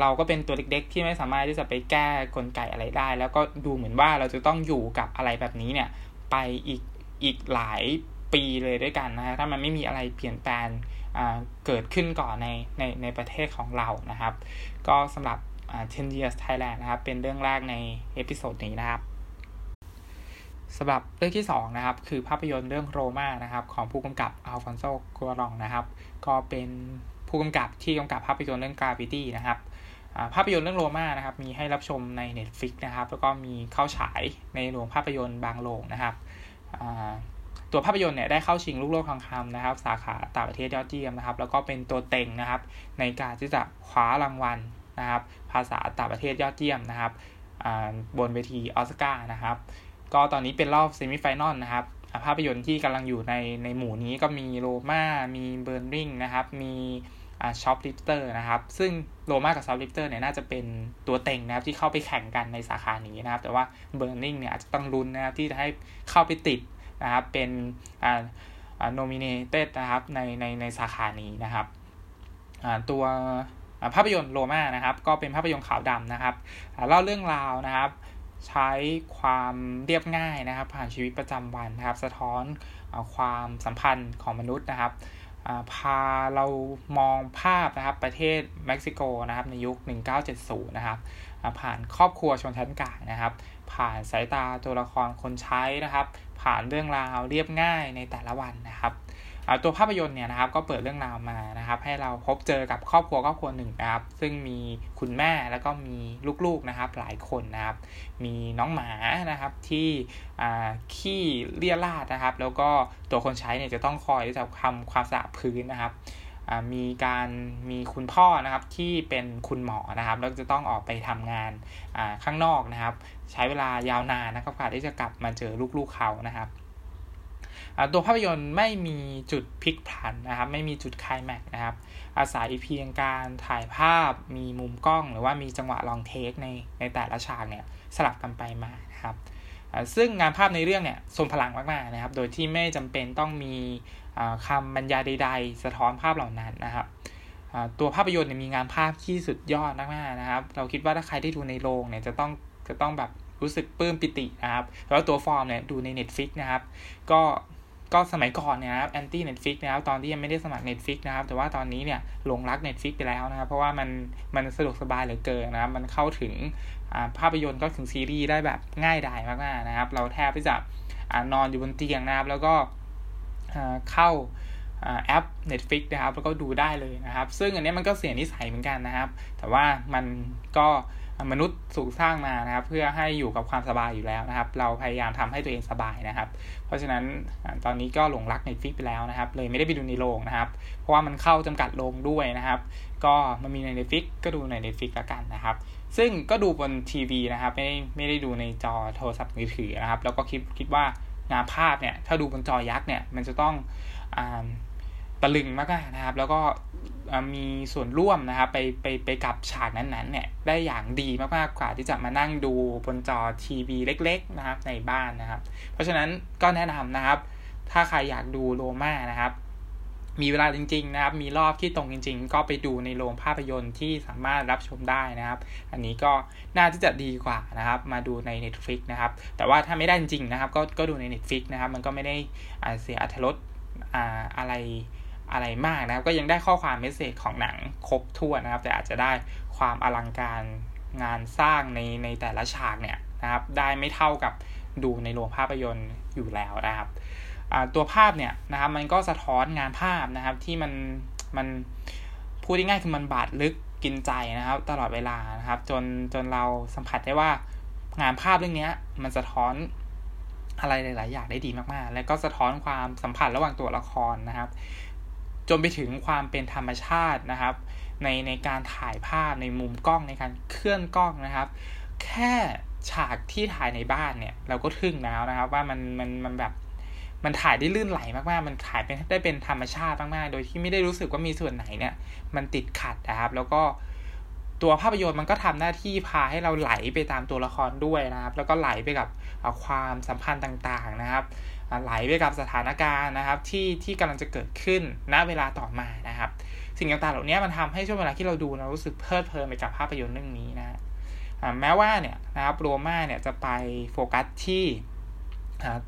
เราก็เป็นตัวเด็กๆ ที่ไม่สามารถที่จะไปแก้กลไกอะไรได้ แล้วก็ดูเหมือนว่าเราจะต้องอยู่กับอะไรแบบนี้เนี่ย ไปอีกอีกหลายปีเลยด้วยกันนะถ้ามันไม่มีอะไรเปลี่ยนแปลงเกิดขึ้นก่อนในในในประเทศของเรานะครับ ก็สำหรับ10 years Thailand นะครับ เป็นเรื่องแรกใน episode นี้นะครับสำหรับเรื่องที่2นะครับคือภาพยนตร์เรื่อง Roma นะครับของผู้กำกับ Alfonso Cuarón นะครับ ก็เป็นผู้กำกับที่กำกับภาพยนตร์เรื่อง Gravity นะครับ ภาพยนตร์เรื่อง Roma นะครับ มีให้รับชมใน Netflix นะครับ แล้วก็มีเข้าฉายในโรงภาพยนตร์บางโรงนะครับ ตัวภาพยนตร์เนี่ยได้เข้าชิงลูกโลกทองคำนะครับ สาขาต่างประเทศยอดเยี่ยมนะครับ แล้วก็เป็นตัวเต็งนะครับ ในการที่จะคว้ารางวัลนะครับ ภาษาต่างประเทศยอดเยี่ยมนะครับ บนเวทีออสการ์นะครับ ก็ตอนนี้เป็นรอบ semi-final นะครับ ภาพยนตร์ที่กำลังอยู่ในในหมู่นี้ก็มี Roma มี Burning นะครับ มี Shoplifters นะครับ ซึ่ง Roma กับ Shoplifters เนี่ยน่าจะเป็นตัวเต็งนะครับที่เข้าไปแข่งกันในสาขานี้นะครับ แต่ว่า Burning เนี่ยอาจจะต้องลุ้นนะครับที่จะให้เข้าไปติดนะครับเป็นอ่าโนมิเนเต็ดนะครับในในในสาขานี้นะครับตัวภาพยนตร์โรม่านะครับ ก็เป็นภาพยนตร์ขาวดำนะครับเล่าเรื่องราวนะครับ ใช้ความเรียบง่ายนะครับ ผ่านชีวิตประจำวันนะครับ สะท้อนความสัมพันธ์ของมนุษย์นะครับ พาเรามองภาพนะครับประเทศเม็กซิโกนะครับในยุค 1970 นะครับผ่านครอบครัวชนชั้นกลางนะครับ ผ่านสายตาตัวละครคนใช้นะครับ ผ่านเรื่องราวเรียบง่ายในแต่ละวันนะครับ ตัวภาพยนตร์เนี่ยนะครับก็เปิดเรื่องราวมานะครับ ให้เราพบเจอกับครอบครัวครอบครัวหนึ่งนะครับ ซึ่งมีคุณแม่แล้วก็มีลูกๆนะครับ หลายคนนะครับ มีน้องหมานะครับที่ขี้เลี่ยราดนะครับ แล้วก็ตัวคนใช้เนี่ยจะต้องคอยที่จะทำความสะอาดพื้นนะครับมีการมีคุณพ่อนะครับที่เป็นคุณหมอนะครับ แล้วจะต้องออกไปทำงานข้างนอกนะครับ ใช้เวลายาวนานนะครับกว่าที่จะกลับมาเจอลูกๆเขานะครับ ตัวภาพยนตร์ไม่มีจุดพลิกผันนะครับ ไม่มีจุดคลายแม็กนะครับ อาศัยเพียงการถ่ายภาพมีมุมกล้อง หรือว่ามีจังหวะลองเทคในในแต่ละฉากเนี่ยสลับกันไปมานะครับซึ่งงานภาพในเรื่องเนี่ยทรงพลังมากๆนะครับ โดยที่ไม่จำเป็นต้องมีคำบรรยายใด ๆ สะท้อนภาพเหล่านั้นนะครับตัวภาพยนตร์เนี่ยมีงานภาพที่สุดยอดมากๆนะครับ เราคิดว่าถ้าใครได้ดูในโรงเนี่ยจะต้องจะต้องแบบรู้สึกปลื้มปิตินะครับ แล้วตัวฟอร์มเนี่ยดูใน Netflix นะครับ ก็ ก็สมัยก่อนเนี่ยนะครับ anti Netflix นะครับตอนที่ยังไม่ได้สมัคร Netflix นะครับ แต่ว่าตอนนี้เนี่ยหลงรัก Netflix ไปแล้วนะครับ เพราะว่ามันมันสะดวกสบายเหลือเกินนะครับ มันเข้าถึงภาพยนตร์ก็ถึงซีรีส์ได้แบบง่ายดายมากๆนะครับ เราแทบที่จะนอนอยู่บนเตียงนะครับ แล้วก็เข้าแอป Netflix นะครับ แล้วก็ดูได้เลยนะครับ ซึ่งอันนี้มันก็เสียนิสัยเหมือนกันนะครับ แต่ว่ามันก็มนุษย์ถูกสร้างมานะครับ เพื่อให้อยู่กับความสบายอยู่แล้วนะครับ เราพยายามทำให้ตัวเองสบายนะครับ เพราะฉะนั้นตอนนี้ก็หลงรัก Netflix ไปแล้วนะครับ เลยไม่ได้ไปดูในโรงนะครับ เพราะว่ามันเข้าจำกัดโรงด้วยนะครับ ก็มันมีใน Netflix ก็ดูใน Netflix ละกันนะครับ ซึ่งก็ดูบนทีวีนะครับ ไม่ไม่ได้ดูในจอโทรศัพท์มือถือนะครับ แล้วก็คิดคิดว่างานภาพเนี่ย ถ้าดูบนจอยักษ์เนี่ย มันจะต้องอ่า ตะลึงมากนะครับ แล้วก็มีส่วนร่วมนะครับไปไปไปกับฉากนั้นๆเนี่ยได้อย่างดีมากๆกว่าที่จะมานั่งดูบนจอทีวีเล็ก ๆ นะครับในบ้านนะครับ เพราะฉะนั้นก็แนะนำนะครับ ถ้าใครอยากดูโรม่านะครับ มีเวลาจริง ๆ นะครับ มีรอบที่ตรงจริง ๆ ก็ไปดูในโรงภาพยนตร์ที่สามารถรับชมได้นะครับ อันนี้ก็น่าที่จะดีกว่านะครับ มาดูใน Netflix นะครับ แต่ว่าถ้าไม่ได้จริงนะครับ ก็ก็ดูใน Netflix นะครับ มันก็ไม่ได้เสียอัตรสอะไร อะไรมากนะครับ ก็ยังได้ข้อความเมสเซจของหนังครบถ้วนนะครับ แต่อาจจะได้ความอลังการงานสร้างในในแต่ละฉากเนี่ยนะครับ ได้ไม่เท่ากับดูในโรงภาพยนตร์อยู่แล้วนะครับตัวภาพเนี่ยนะครับมันก็สะท้อนงานภาพนะครับที่มันมันพูดง่ายๆคือมันบาดลึกกินใจนะครับ ตลอดเวลานะครับ จนจนเราสัมผัสได้ว่างานภาพเรื่องนี้มันสะท้อนอะไรหลาย ๆ อย่างได้ดีมากๆ แล้วก็สะท้อนความสัมพันธ์ระหว่างตัวละครนะครับ จนไปถึงความเป็นธรรมชาตินะครับ ในในการถ่ายภาพในมุมกล้องในการเคลื่อนกล้องนะครับ แค่ฉากที่ถ่ายในบ้านเนี่ย เราก็ทึ่งแล้วนะครับ ว่ามันมันมันแบบมันถ่ายได้ลื่นไหลมากๆ มันถ่ายเป็นได้เป็นธรรมชาติมากๆ โดยที่ไม่ได้รู้สึกว่ามีส่วนไหนเนี่ย มันติดขัดนะครับ แล้วก็ตัวภาพยนตร์มันก็ทำหน้าที่พาให้เราไหลไปตามตัวละครด้วยนะครับ แล้วก็ไหลไปกับความสัมพันธ์ต่างๆนะครับ ไหลไปกับสถานการณ์นะครับที่ที่กำลังจะเกิดขึ้นณเวลาต่อมานะครับ สิ่งต่างๆเหล่านี้มันทำให้ช่วงเวลาที่เราดูเรารู้สึกเพลิดเพลินไปกับภาพยนตร์เรื่องนี้นะแม้ว่าเนี่ยนะครับโรม่าเนี่ยจะไปโฟกัสที่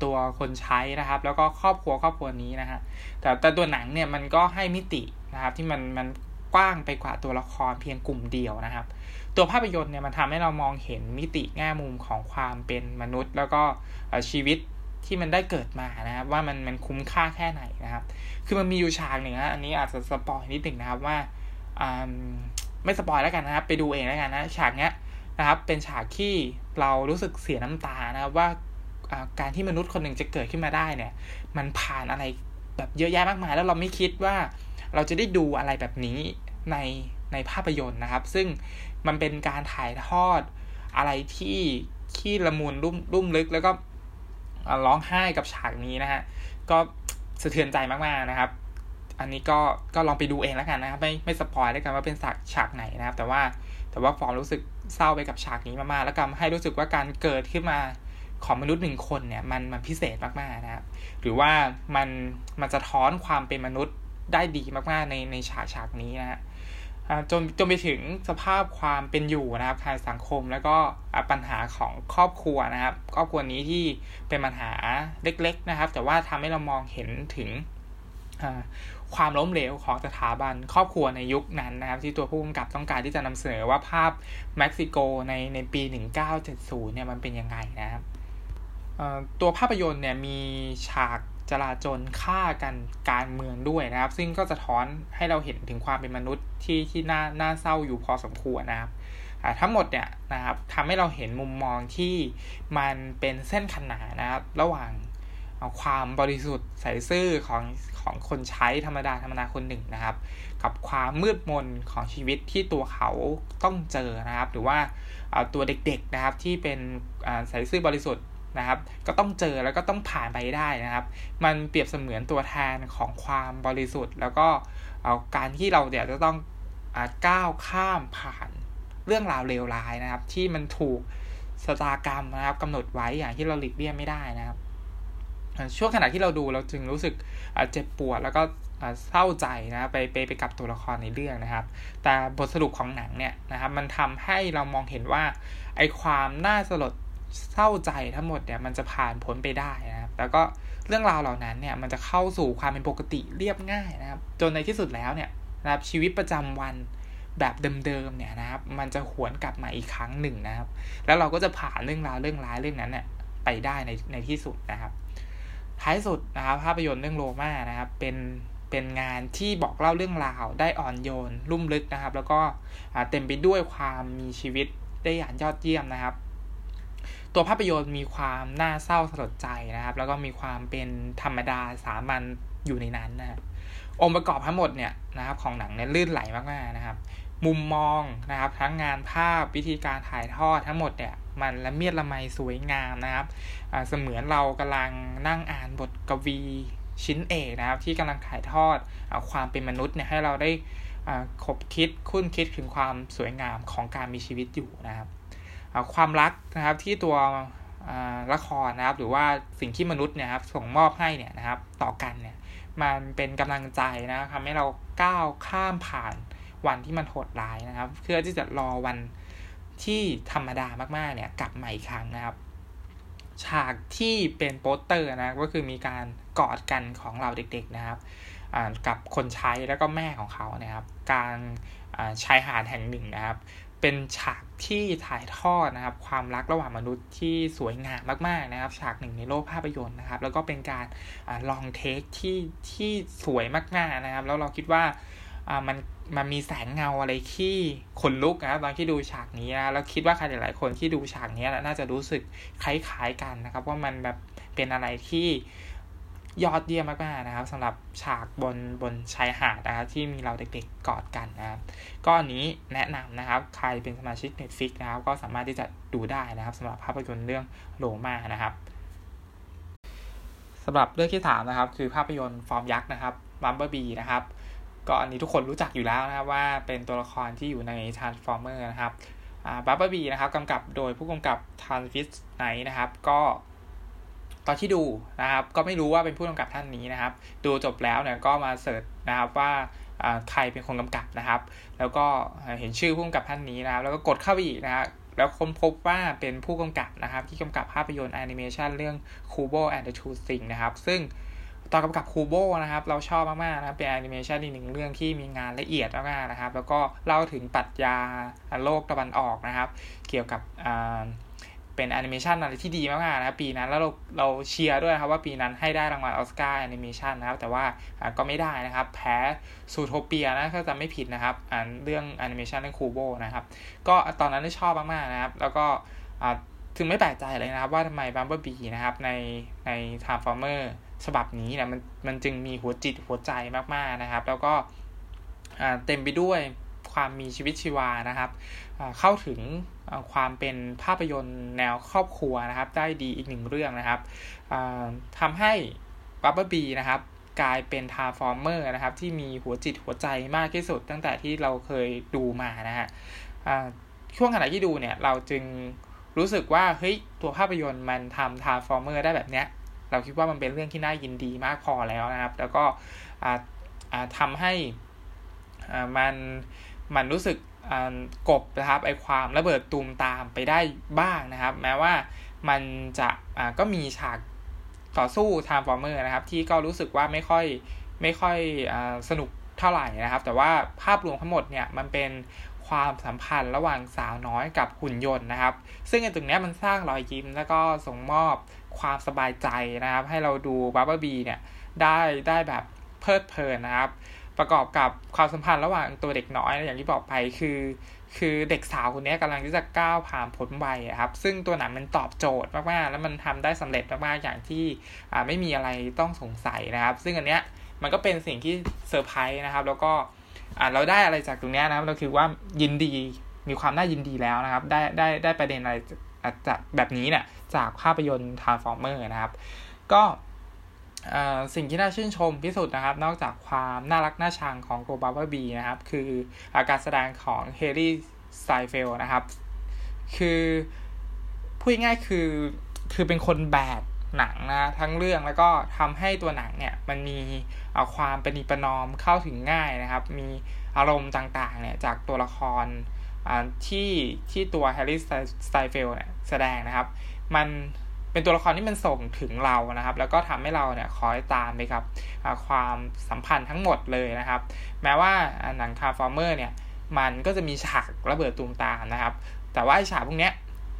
ตัวคนใช้นะครับ แล้วก็ครอบครัวครอบครัวนี้นะฮะแต่แต่ตัวหนังเนี่ยมันก็ให้มิตินะครับที่มันมันกว้างไปกว่าตัวละครเพียงกลุ่มเดียวนะครับ ตัวภาพยนตร์เนี่ยมันทำให้เรามองเห็นมิติแง่มุมของความเป็นมนุษย์ แล้วก็ชีวิต ที่มันได้เกิดมานะครับ ว่ามันมันคุ้มค่าแค่ไหนนะครับ คือมันมีอยู่ฉากหนึ่งนะอันนี้อาจจะ spoil นิดหนึ่งนะครับว่าไม่ spoil แล้วกันนะครับ ไปดูเองแล้วกันนะฉากเนี้ยนะครับ เป็นฉากที่เรารู้สึกเสียน้ำตานะครับว่าการที่มนุษย์คนหนึ่งจะเกิดขึ้นมาได้เนี่ย มันผ่านอะไรแบบเยอะแยะมากมาย แล้วเราไม่คิดว่าเราจะได้ดูอะไรแบบนี้ในในภาพยนตร์นะครับ ซึ่งมันเป็นการถ่ายทอดอะไรที่ที่ละมุนรุ่มรุ่มลึกแล้วก็ ร้องไห้กับฉากนี้นะฮะ ก็สะเทือนใจมากๆนะครับ อันนี้ก็ก็ลองไปดูเองแล้วกันนะครับ ไม่ไม่สปอยด้วยกันว่าเป็นฉากฉากไหนนะครับ แต่ว่าแต่ว่าฟอร์มรู้สึกเศร้าไปกับฉากนี้มากๆ แล้วก็ให้รู้สึกว่าการเกิดขึ้นมาของมนุษย์หนึ่งคนเนี่ยมันมันพิเศษมากๆนะครับ หรือว่ามันมันจะท้อนความเป็นมนุษย์ได้ดีมากๆในในฉากฉากนี้นะฮะ จนจนไปถึงสภาพความเป็นอยู่นะครับทางสังคมแล้วก็ปัญหาของครอบครัวนะครับ ครอบครัวนี้ที่เป็นปัญหาเล็ก ๆนะครับ แต่ว่าทำให้เรามองเห็นถึงความล้มเหลวของสถาบันครอบครัวในยุคนั้นนะครับ ที่ตัวผู้กำกับต้องการที่จะนำเสนอว่าภาพเม็กซิโกในในปี 1970เนี่ยมันเป็นยังไงนะครับตัวภาพยนตร์เนี่ยมีฉาก จลาจลฆ่ากันการเมืองด้วยนะครับ ซึ่งก็จะท้อนให้เราเห็นถึงความเป็นมนุษย์ที่ที่น่าน่าเศร้าอยู่พอสมควรนะครับทั้งหมดเนี่ยนะครับทำให้เราเห็นมุมมองที่มันเป็นเส้นขนานนะครับ ระหว่างความบริสุทธิ์ใสซื่อของของคนใช้ธรรมดาธรรมดาคนหนึ่งนะครับ กับความมืดมนของชีวิตที่ตัวเขาต้องเจอนะครับ หรือว่าตัวเด็กๆนะครับที่เป็นใสซื่อบริสุทธิ์ นะครับ ก็ต้องเจอแล้วก็ต้องผ่านไปได้นะครับ มันเปรียบเสมือนตัวแทนของความบริสุทธิ์ แล้วก็เอาการที่เราเดี๋ยวจะต้องอก้าวข้ามผ่านเรื่องราวเลวร้ายนะครับ ที่มันถูกสตากรรมนะครับกำหนดไว้อย่างที่เราหลีกเลี่ยงไม่ได้นะครับ ช่วงขณะที่เราดูเราจึงรู้สึกเจ็บปวดแล้วก็เศร้าใจนะไปไปไปกับตัวละครในเรื่องนะครับ แต่บทสรุปของหนังเนี่ยนะครับ มันทำให้เรามองเห็นว่าไอความน่าสลด เศร้าใจทั้งหมดเนี่ยมันจะผ่านพ้นไปได้นะครับแล้วก็เรื่องราวเหล่านั้นเนี่ยมันจะเข้าสู่ความเป็นปกติเรียบง่ายนะครับ จนในที่สุดแล้วเนี่ยนะครับชีวิตประจำวันแบบเดิมๆเนี่ยนะครับ มันจะหวนกลับมาอีกครั้งหนึ่งนะครับ แล้วเราก็จะผ่านเรื่องราวเรื่องร้ายเรื่องนั้นเนี่ยไปได้ในในที่สุดนะครับท้ายสุดนะครับภาพยนตร์เรื่องโรม่านะครับ เป็นเป็นงานที่บอกเล่าเรื่องราวได้อ่อนโยน ลุ่มลึกนะครับ แล้วก็เต็มไปด้วยความมีชีวิตได้อย่างยอดเยี่ยมนะครับ ตัวภาพยนตร์มีความน่าเศร้าสลดใจนะครับ แล้วก็มีความเป็นธรรมดาสามัญอยู่ในนั้นนะองค์ประกอบทั้งหมดเนี่ยนะครับ ของหนังเนี่ยลื่นไหลมากๆนะครับ มุมมองนะครับ ทั้งงานภาพวิธีการถ่ายทอดทั้งหมดเนี่ยมันละเมียดละไมสวยงามนะครับเสมือนเรากำลังนั่งอ่านบทกวีชิ้นเอกนะครับ ที่กำลังถ่ายทอดอความเป็นมนุษย์เนี่ยให้เราได้คบคิดคุ้นคิดถึงความสวยงามของการมีชีวิตอยู่นะครับ ความรักนะครับที่ตัวละครนะครับ หรือว่าสิ่งที่มนุษย์เนี่ยครับส่งมอบให้เนี่ยนะครับ ต่อกันเนี่ย มันเป็นกำลังใจนะทำให้เราก้าวข้ามผ่านวันที่มันโหดร้ายนะครับ เพื่อที่จะรอวันที่ธรรมดามากๆเนี่ยกลับมาอีกครั้งนะครับ ฉากที่เป็นโปสเตอร์นะก็คือมีการกอดกันของเราเด็กๆนะครับกับคนใช้แล้วก็แม่ของเขานะครับการชายหาดแห่งหนึ่งนะครับ เป็นฉากที่ถ่ายทอดนะครับ ความรักระหว่างมนุษย์ที่สวยงามมากๆนะครับ ฉากหนึ่งในโลกภาพยนตร์นะครับ แล้วก็เป็นการลองเทคที่ที่สวยมากๆนะครับ แล้วเราคิดว่ามันมันมีแสงเงาอะไรที่ขนลุกนะครับตอนที่ดูฉากนี้นะแล้วคิดว่าใครหลายๆคนที่ดูฉากนี้น่าจะรู้สึกคล้ายๆกันนะครับว่ามันแบบเป็นอะไรที่ ยอดเยี่ยมมากๆนะครับสำหรับฉากบนบนชายหาดนะครับที่มีเราเด็กๆกอดกันนะครับก็อันนี้แนะนำนะครับ ใครเป็นสมาชิก Netflix นะครับ ก็สามารถที่จะดูได้นะครับสำหรับภาพยนตร์เรื่อง Roma นะครับสำหรับเรื่องที่สามนะครับ คือภาพยนตร์ฟอร์มยักษ์นะครับ Bumblebee นะครับก็อันนี้ทุกคนรู้จักอยู่แล้วนะครับว่าเป็นตัวละครที่อยู่ใน Transformer นะครับ Bumblebee นะครับกำกับโดยผู้กำกับ Travis Knight นะครับก็ ตอนที่ดูนะครับก็ไม่รู้ว่าเป็นผู้กำกับท่านนี้นะครับ ดูจบแล้วเนี่ยก็มา search นะครับว่าใครเป็นคนกำกับนะครับ แล้วก็เห็นชื่อผู้กำกับท่านนี้นะครับ แล้วก็กดเข้าไปอีกนะครับแล้วค้นพบว่าเป็นผู้กำกับนะครับ ที่กำกับภาพยนตร์แอนิเมชันเรื่อง Kubo and the Two Strings นะครับ ซึ่งตอนกำกับ Kubo นะครับ เราชอบมากๆนะครับเป็นแอนิเมชันอีกหนึ่งเรื่องที่มีงานละเอียดมากๆนะครับ แล้วก็เล่าถึงปรัชญาโลกตะวันออกนะครับ เกี่ยวกับ เป็นแอนิเมชันอะไรที่ดีมากๆนะครับปีนั้นแล้วเราเราเชียร์ด้วยครับว่าปีนั้นให้ได้รางวัลออสการ์แอนิเมชันนะครับ แต่ว่าก็ไม่ได้นะครับ แพ้ Zootopia นะถ้าจำไม่ผิดนะครับอ่านเรื่องแอนิเมชันเรื่อง Kubo นะครับ ก็ตอนนั้นชอบมากๆนะครับ แล้วก็ถึงไม่แปลกใจเลยนะครับ ว่าทำไม Bumblebee นะครับในใน Transformer ฉบับนี้เนี่ยมันมันจึงมีหัวจิตหัวใจมากๆนะครับ แล้วก็เต็มไปด้วยความมีชีวิตชีวานะครับเข้าถึง ความเป็นภาพยนตร์แนวครอบครัวนะครับ ได้ดีอีกหนึ่งเรื่องนะครับทำให้ Bumblebee นะครับกลายเป็น Transformer นะครับ ที่มีหัวจิตหัวใจมากที่สุดตั้งแต่ที่เราเคยดูมานะฮะช่วงขณะที่ดูเนี่ย เราจึงรู้สึกว่าเฮ้ยตัวภาพยนตร์มันทำ Transformer ได้แบบเนี้ย เราคิดว่ามันเป็นเรื่องที่น่ายินดีมากพอแล้วนะครับ แล้วก็ทำให้มันมันรู้สึก กลบนะครับไอความระเบิดตูมตามไปได้บ้างนะครับ แม้ว่ามันจะก็มีฉากต่อสู้ Transformer นะครับ ที่ก็รู้สึกว่าไม่ค่อยไม่ค่อยอสนุกเท่าไหร่นะครับ แต่ว่าภาพรวมทั้งหมดเนี่ยมันเป็นความสัมพันธ์ระหว่างสาวน้อยกับหุ่นยนต์นะครับ ซึ่งไอตรงนี้มันสร้างรอยยิ้มแล้วก็ส่งมอบความสบายใจนะครับ ให้เราดูบับเบิลบีเนี่ยได้ได้แบบเพลิดเพลินนะครับ ประกอบกับความสัมพันธ์ระหว่างตัวเด็กน้อยอย่างที่บอกไปคือ คือเด็กสาวคนนี้กำลังที่จะก้าวผ่านพ้นวัยครับ ซึ่งตัวหนังมันตอบโจทย์มากๆ แล้วมันทำได้สำเร็จมากๆอย่างที่ไม่มีอะไรต้องสงสัยนะครับ ซึ่งอันเนี้ยมันก็เป็นสิ่งที่เซอร์ไพรส์นะครับ แล้วก็เราได้อะไรจากตรงนี้นะครับ เราคือว่ายินดีมีความน่ายินดีแล้วนะครับ ได้ได้ได้ประเด็นอะไรจากแบบนี้เนี่ยจากภาพยนตร์ Transformer นะครับ ก็ สิ่งที่น่าชื่นชมที่สุดนะครับ นอกจากความน่ารักน่าชังของโกบาบบีนะครับ คือการแสดงของ Hailee Steinfeld นะครับ คือพูดง่ายคือคือเป็นคนแบกหนังนะทั้งเรื่องแล้วก็ทำให้ตัวหนังเนี่ยมันมีความเป็นอิปนอมเข้าถึงง่ายนะครับ มีอารมณ์ต่างๆเนี่ยจากตัวละครที่ที่ตัว Hailee Steinfeld เนี่ยแสดงนะครับ มัน เป็นตัวละครที่มันส่งถึงเรานะครับ แล้วก็ทำให้เราเนี่ยคล้อยตามไปครับความสัมพันธ์ทั้งหมดเลยนะครับ แม้ว่าหนัง Transformers เนี่ยมันก็จะมีฉากระเบิดตูมตามนะครับ แต่ว่าฉากพวกนี้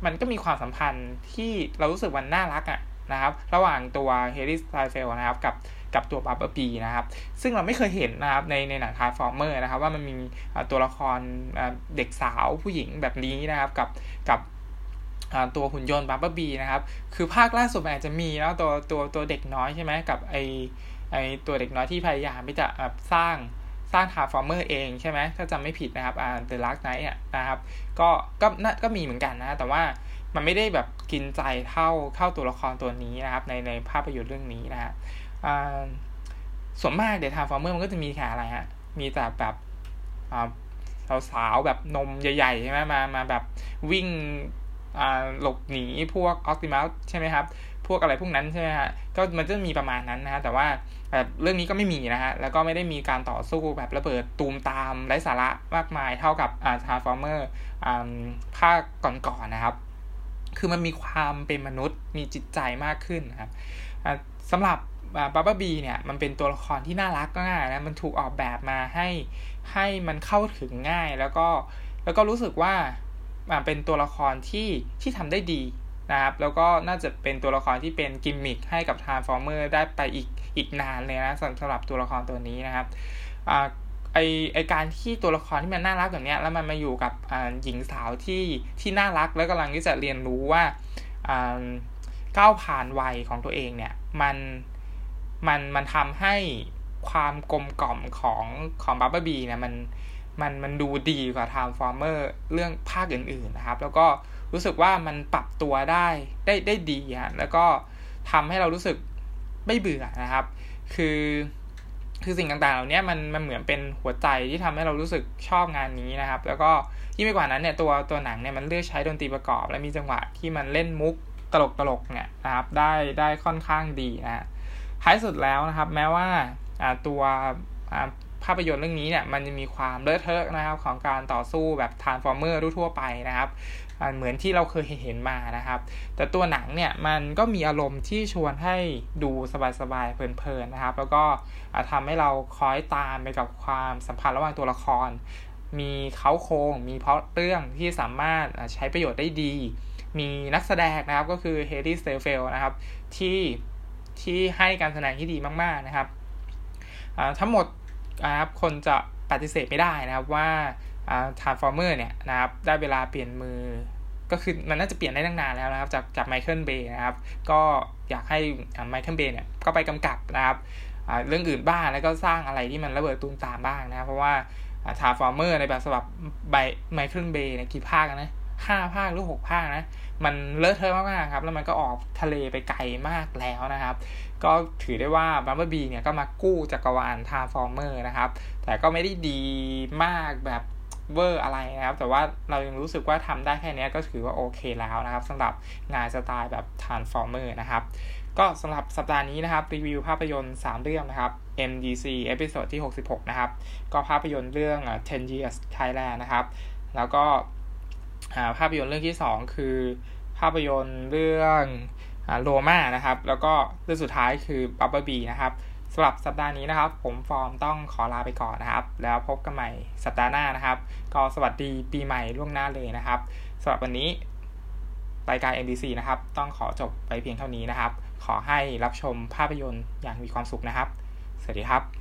มันก็มีความสัมพันธ์ที่เรารู้สึกว่าน่ารักอะนะครับ ระหว่างตัว Hailee Steinfeld นะครับกับกับตัว Bumblebee นะครับ ซึ่งเราไม่เคยเห็นนะครับในในหนัง Transformers นะครับ ว่ามันมีตัวละครเด็กสาวผู้หญิงแบบนี้นะครับ กับกับ ตัวหุ่นยนต์ Bumblebee นะครับ คือภาคล่าสุดอาจจะมีแล้วตัวตัวตัวเด็กน้อยใช่ไหมกับไอไอตัวเด็กน้อยที่พยายามที่จะสร้างสร้าง Transformers เองใช่ไหมถ้าจำไม่ผิดนะครับอ่า The Last Knight อะนะครับ ก็ก็น่าก็มีเหมือนกันนะ แต่ว่ามันไม่ได้แบบกินใจเท่าเท่าตัวละครตัวนี้นะครับ ในในภาพยนตร์เรื่องนี้นะฮะส่วนมาก The Transformers มันก็จะมีแค่อะไรฮะมีแต่แบบสาวๆแบบนมใหญ่ๆใช่ไหมมามาแบบวิ่ง หลบหนีพวกออ t ติมัสใช่ไหมครับ พวกอะไรพวกนั้นใช่ไหมฮะก็มันจะมีประมาณนั้นนะฮะแต่ว่าแบบเรื่องนี้ก็ไม่มีนะฮะแล้วก็ไม่ได้มีการต่อสู้แบบระเบิดตูมตามไร้สาระมากมายเท่ากับอ่า Transformers อ่าภาคก่อนๆนนะครับ คือมันมีความเป็นมนุษย์มีจิตใจมากขึ้นนะครับสำหรับ Bumblebee เนี่ยมันเป็นตัวละครที่น่ารักง่ายนะมันถูกออกแบบมาให้ให้มันเข้าถึงง่ายแล้วก็แล้วก็รู้สึกว่า เป็นตัวละครที่ที่ทำได้ดีนะครับแล้วก็น่าจะเป็นตัวละครที่เป็นกิมมิคให้กับทาร์ฟอร์เมอร์ได้ไปอีกอีกนานเลยนะสำหรับตัวละครตัวนี้นะครับไอไอการที่ตัวละครที่มันน่ารักแบบนี้แล้วมันมาอยู่กับหญิงสาวที่ที่น่ารักแล้วกำลังที่จะเรียนรู้ว่าก้าวผ่านวัยของตัวเองเนี่ยมันมันมันทำให้ความกลมกล่อมของของบับเบิลบีเนี่ยมัน มันมันดูดีกว่า Transformer เรื่องภาคอื่นๆนะครับ แล้วก็รู้สึกว่ามันปรับตัวได้ได้ได้ดีฮะแล้วก็ทำให้เรารู้สึกไม่เบื่อนะครับ คือคือสิ่งต่างๆ เหล่านี้มันมันเหมือนเป็นหัวใจที่ทำให้เรารู้สึกชอบงานนี้นะครับ แล้วก็ยิ่งไปกว่านั้นเนี่ยตัวตัวหนังเนี่ยมันเลือกใช้ดนตรีประกอบ และมีจังหวะที่มันเล่นมุกตลกตลกเนี่ยนะครับ ได้ได้ค่อนข้างดีนะท้ายสุดแล้วนะครับ แม้ว่าตัว ภาพยนตร์เรื่องนี้เนี่ยมันจะมีความเลอะเทอะนะครับของการต่อสู้แบบ Transformers ทั่วไปนะครับเหมือนที่เราเคยเห็นมานะครับ แต่ตัวหนังเนี่ยมันก็มีอารมณ์ที่ชวนให้ดูสบายๆเพลินๆนะครับ แล้วก็ทำให้เราคอยตามไปกับความสัมพันธ์ระหว่างตัวละคร มีเค้าโครงมีพล็อตเรื่องที่สามารถใช้ประโยชน์ได้ดี มีนักแสดงนะครับก็คือ Hailee Steinfeld นะครับที่ที่ให้การแสดงที่ดีมากๆนะครับทั้งหมด นะครับคนจะปฏิเสธไม่ได้นะครับว่า Transformers เนี่ยนะครับได้เวลาเปลี่ยนมือ ก็คือมันน่าจะเปลี่ยนได้ตั้งนานแล้วนะครับ จากจาก Michael Bay นะครับ ก็อยากให้ Michael Bay เนี่ยก็ไปกำกับนะครับเรื่องอื่นบ้างแล้วก็สร้างอะไรที่มันระเบิดตูมตามบ้างนะครับเพราะว่าTransformers ในแบบฉบับ by Michael Bay เนี่ยกี่ภาคนะห้าภาคหรือหกภาคนะ มันเลอะเทอะมากๆครับ แล้วมันก็ออกทะเลไปไกลมากแล้วนะครับ ก็ถือได้ว่า Bumblebee เนี่ยก็มากู้จักรวาล Transformers นะครับ แต่ก็ไม่ได้ดีมากแบบเวอร์อะไรนะครับ แต่ว่าเรายังรู้สึกว่าทำได้แค่นี้ก็ถือว่าโอเคแล้วนะครับสำหรับงานสไตล์แบบ Transformers นะครับก็สำหรับสัปดาห์นี้นะครับ รีวิวภาพยนตร์ 3 เรื่องนะครับ MDC episode ที่ 66 นะครับ ก็ภาพยนตร์เรื่อง10 Years Thailand นะครับ แล้วก็ ภาพยนตร์เรื่องที่2คือภาพยนตร์เรื่อง Roma นะครับ แล้วก็เรื่องสุดท้ายคือ Bumblebee นะครับสำหรับสัปดาห์นี้นะครับ ผมฟอร์มต้องขอลาไปก่อนนะครับ แล้วพบกันใหม่สัปดาห์หน้านะครับ ก็สวัสดีปีใหม่ล่วงหน้าเลยนะครับสำหรับวันนี้รายการ MDC นะครับ ต้องขอจบไปเพียงเท่านี้นะครับ ขอให้รับชมภาพยนตร์อย่างมีความสุขนะครับ สวัสดีครับ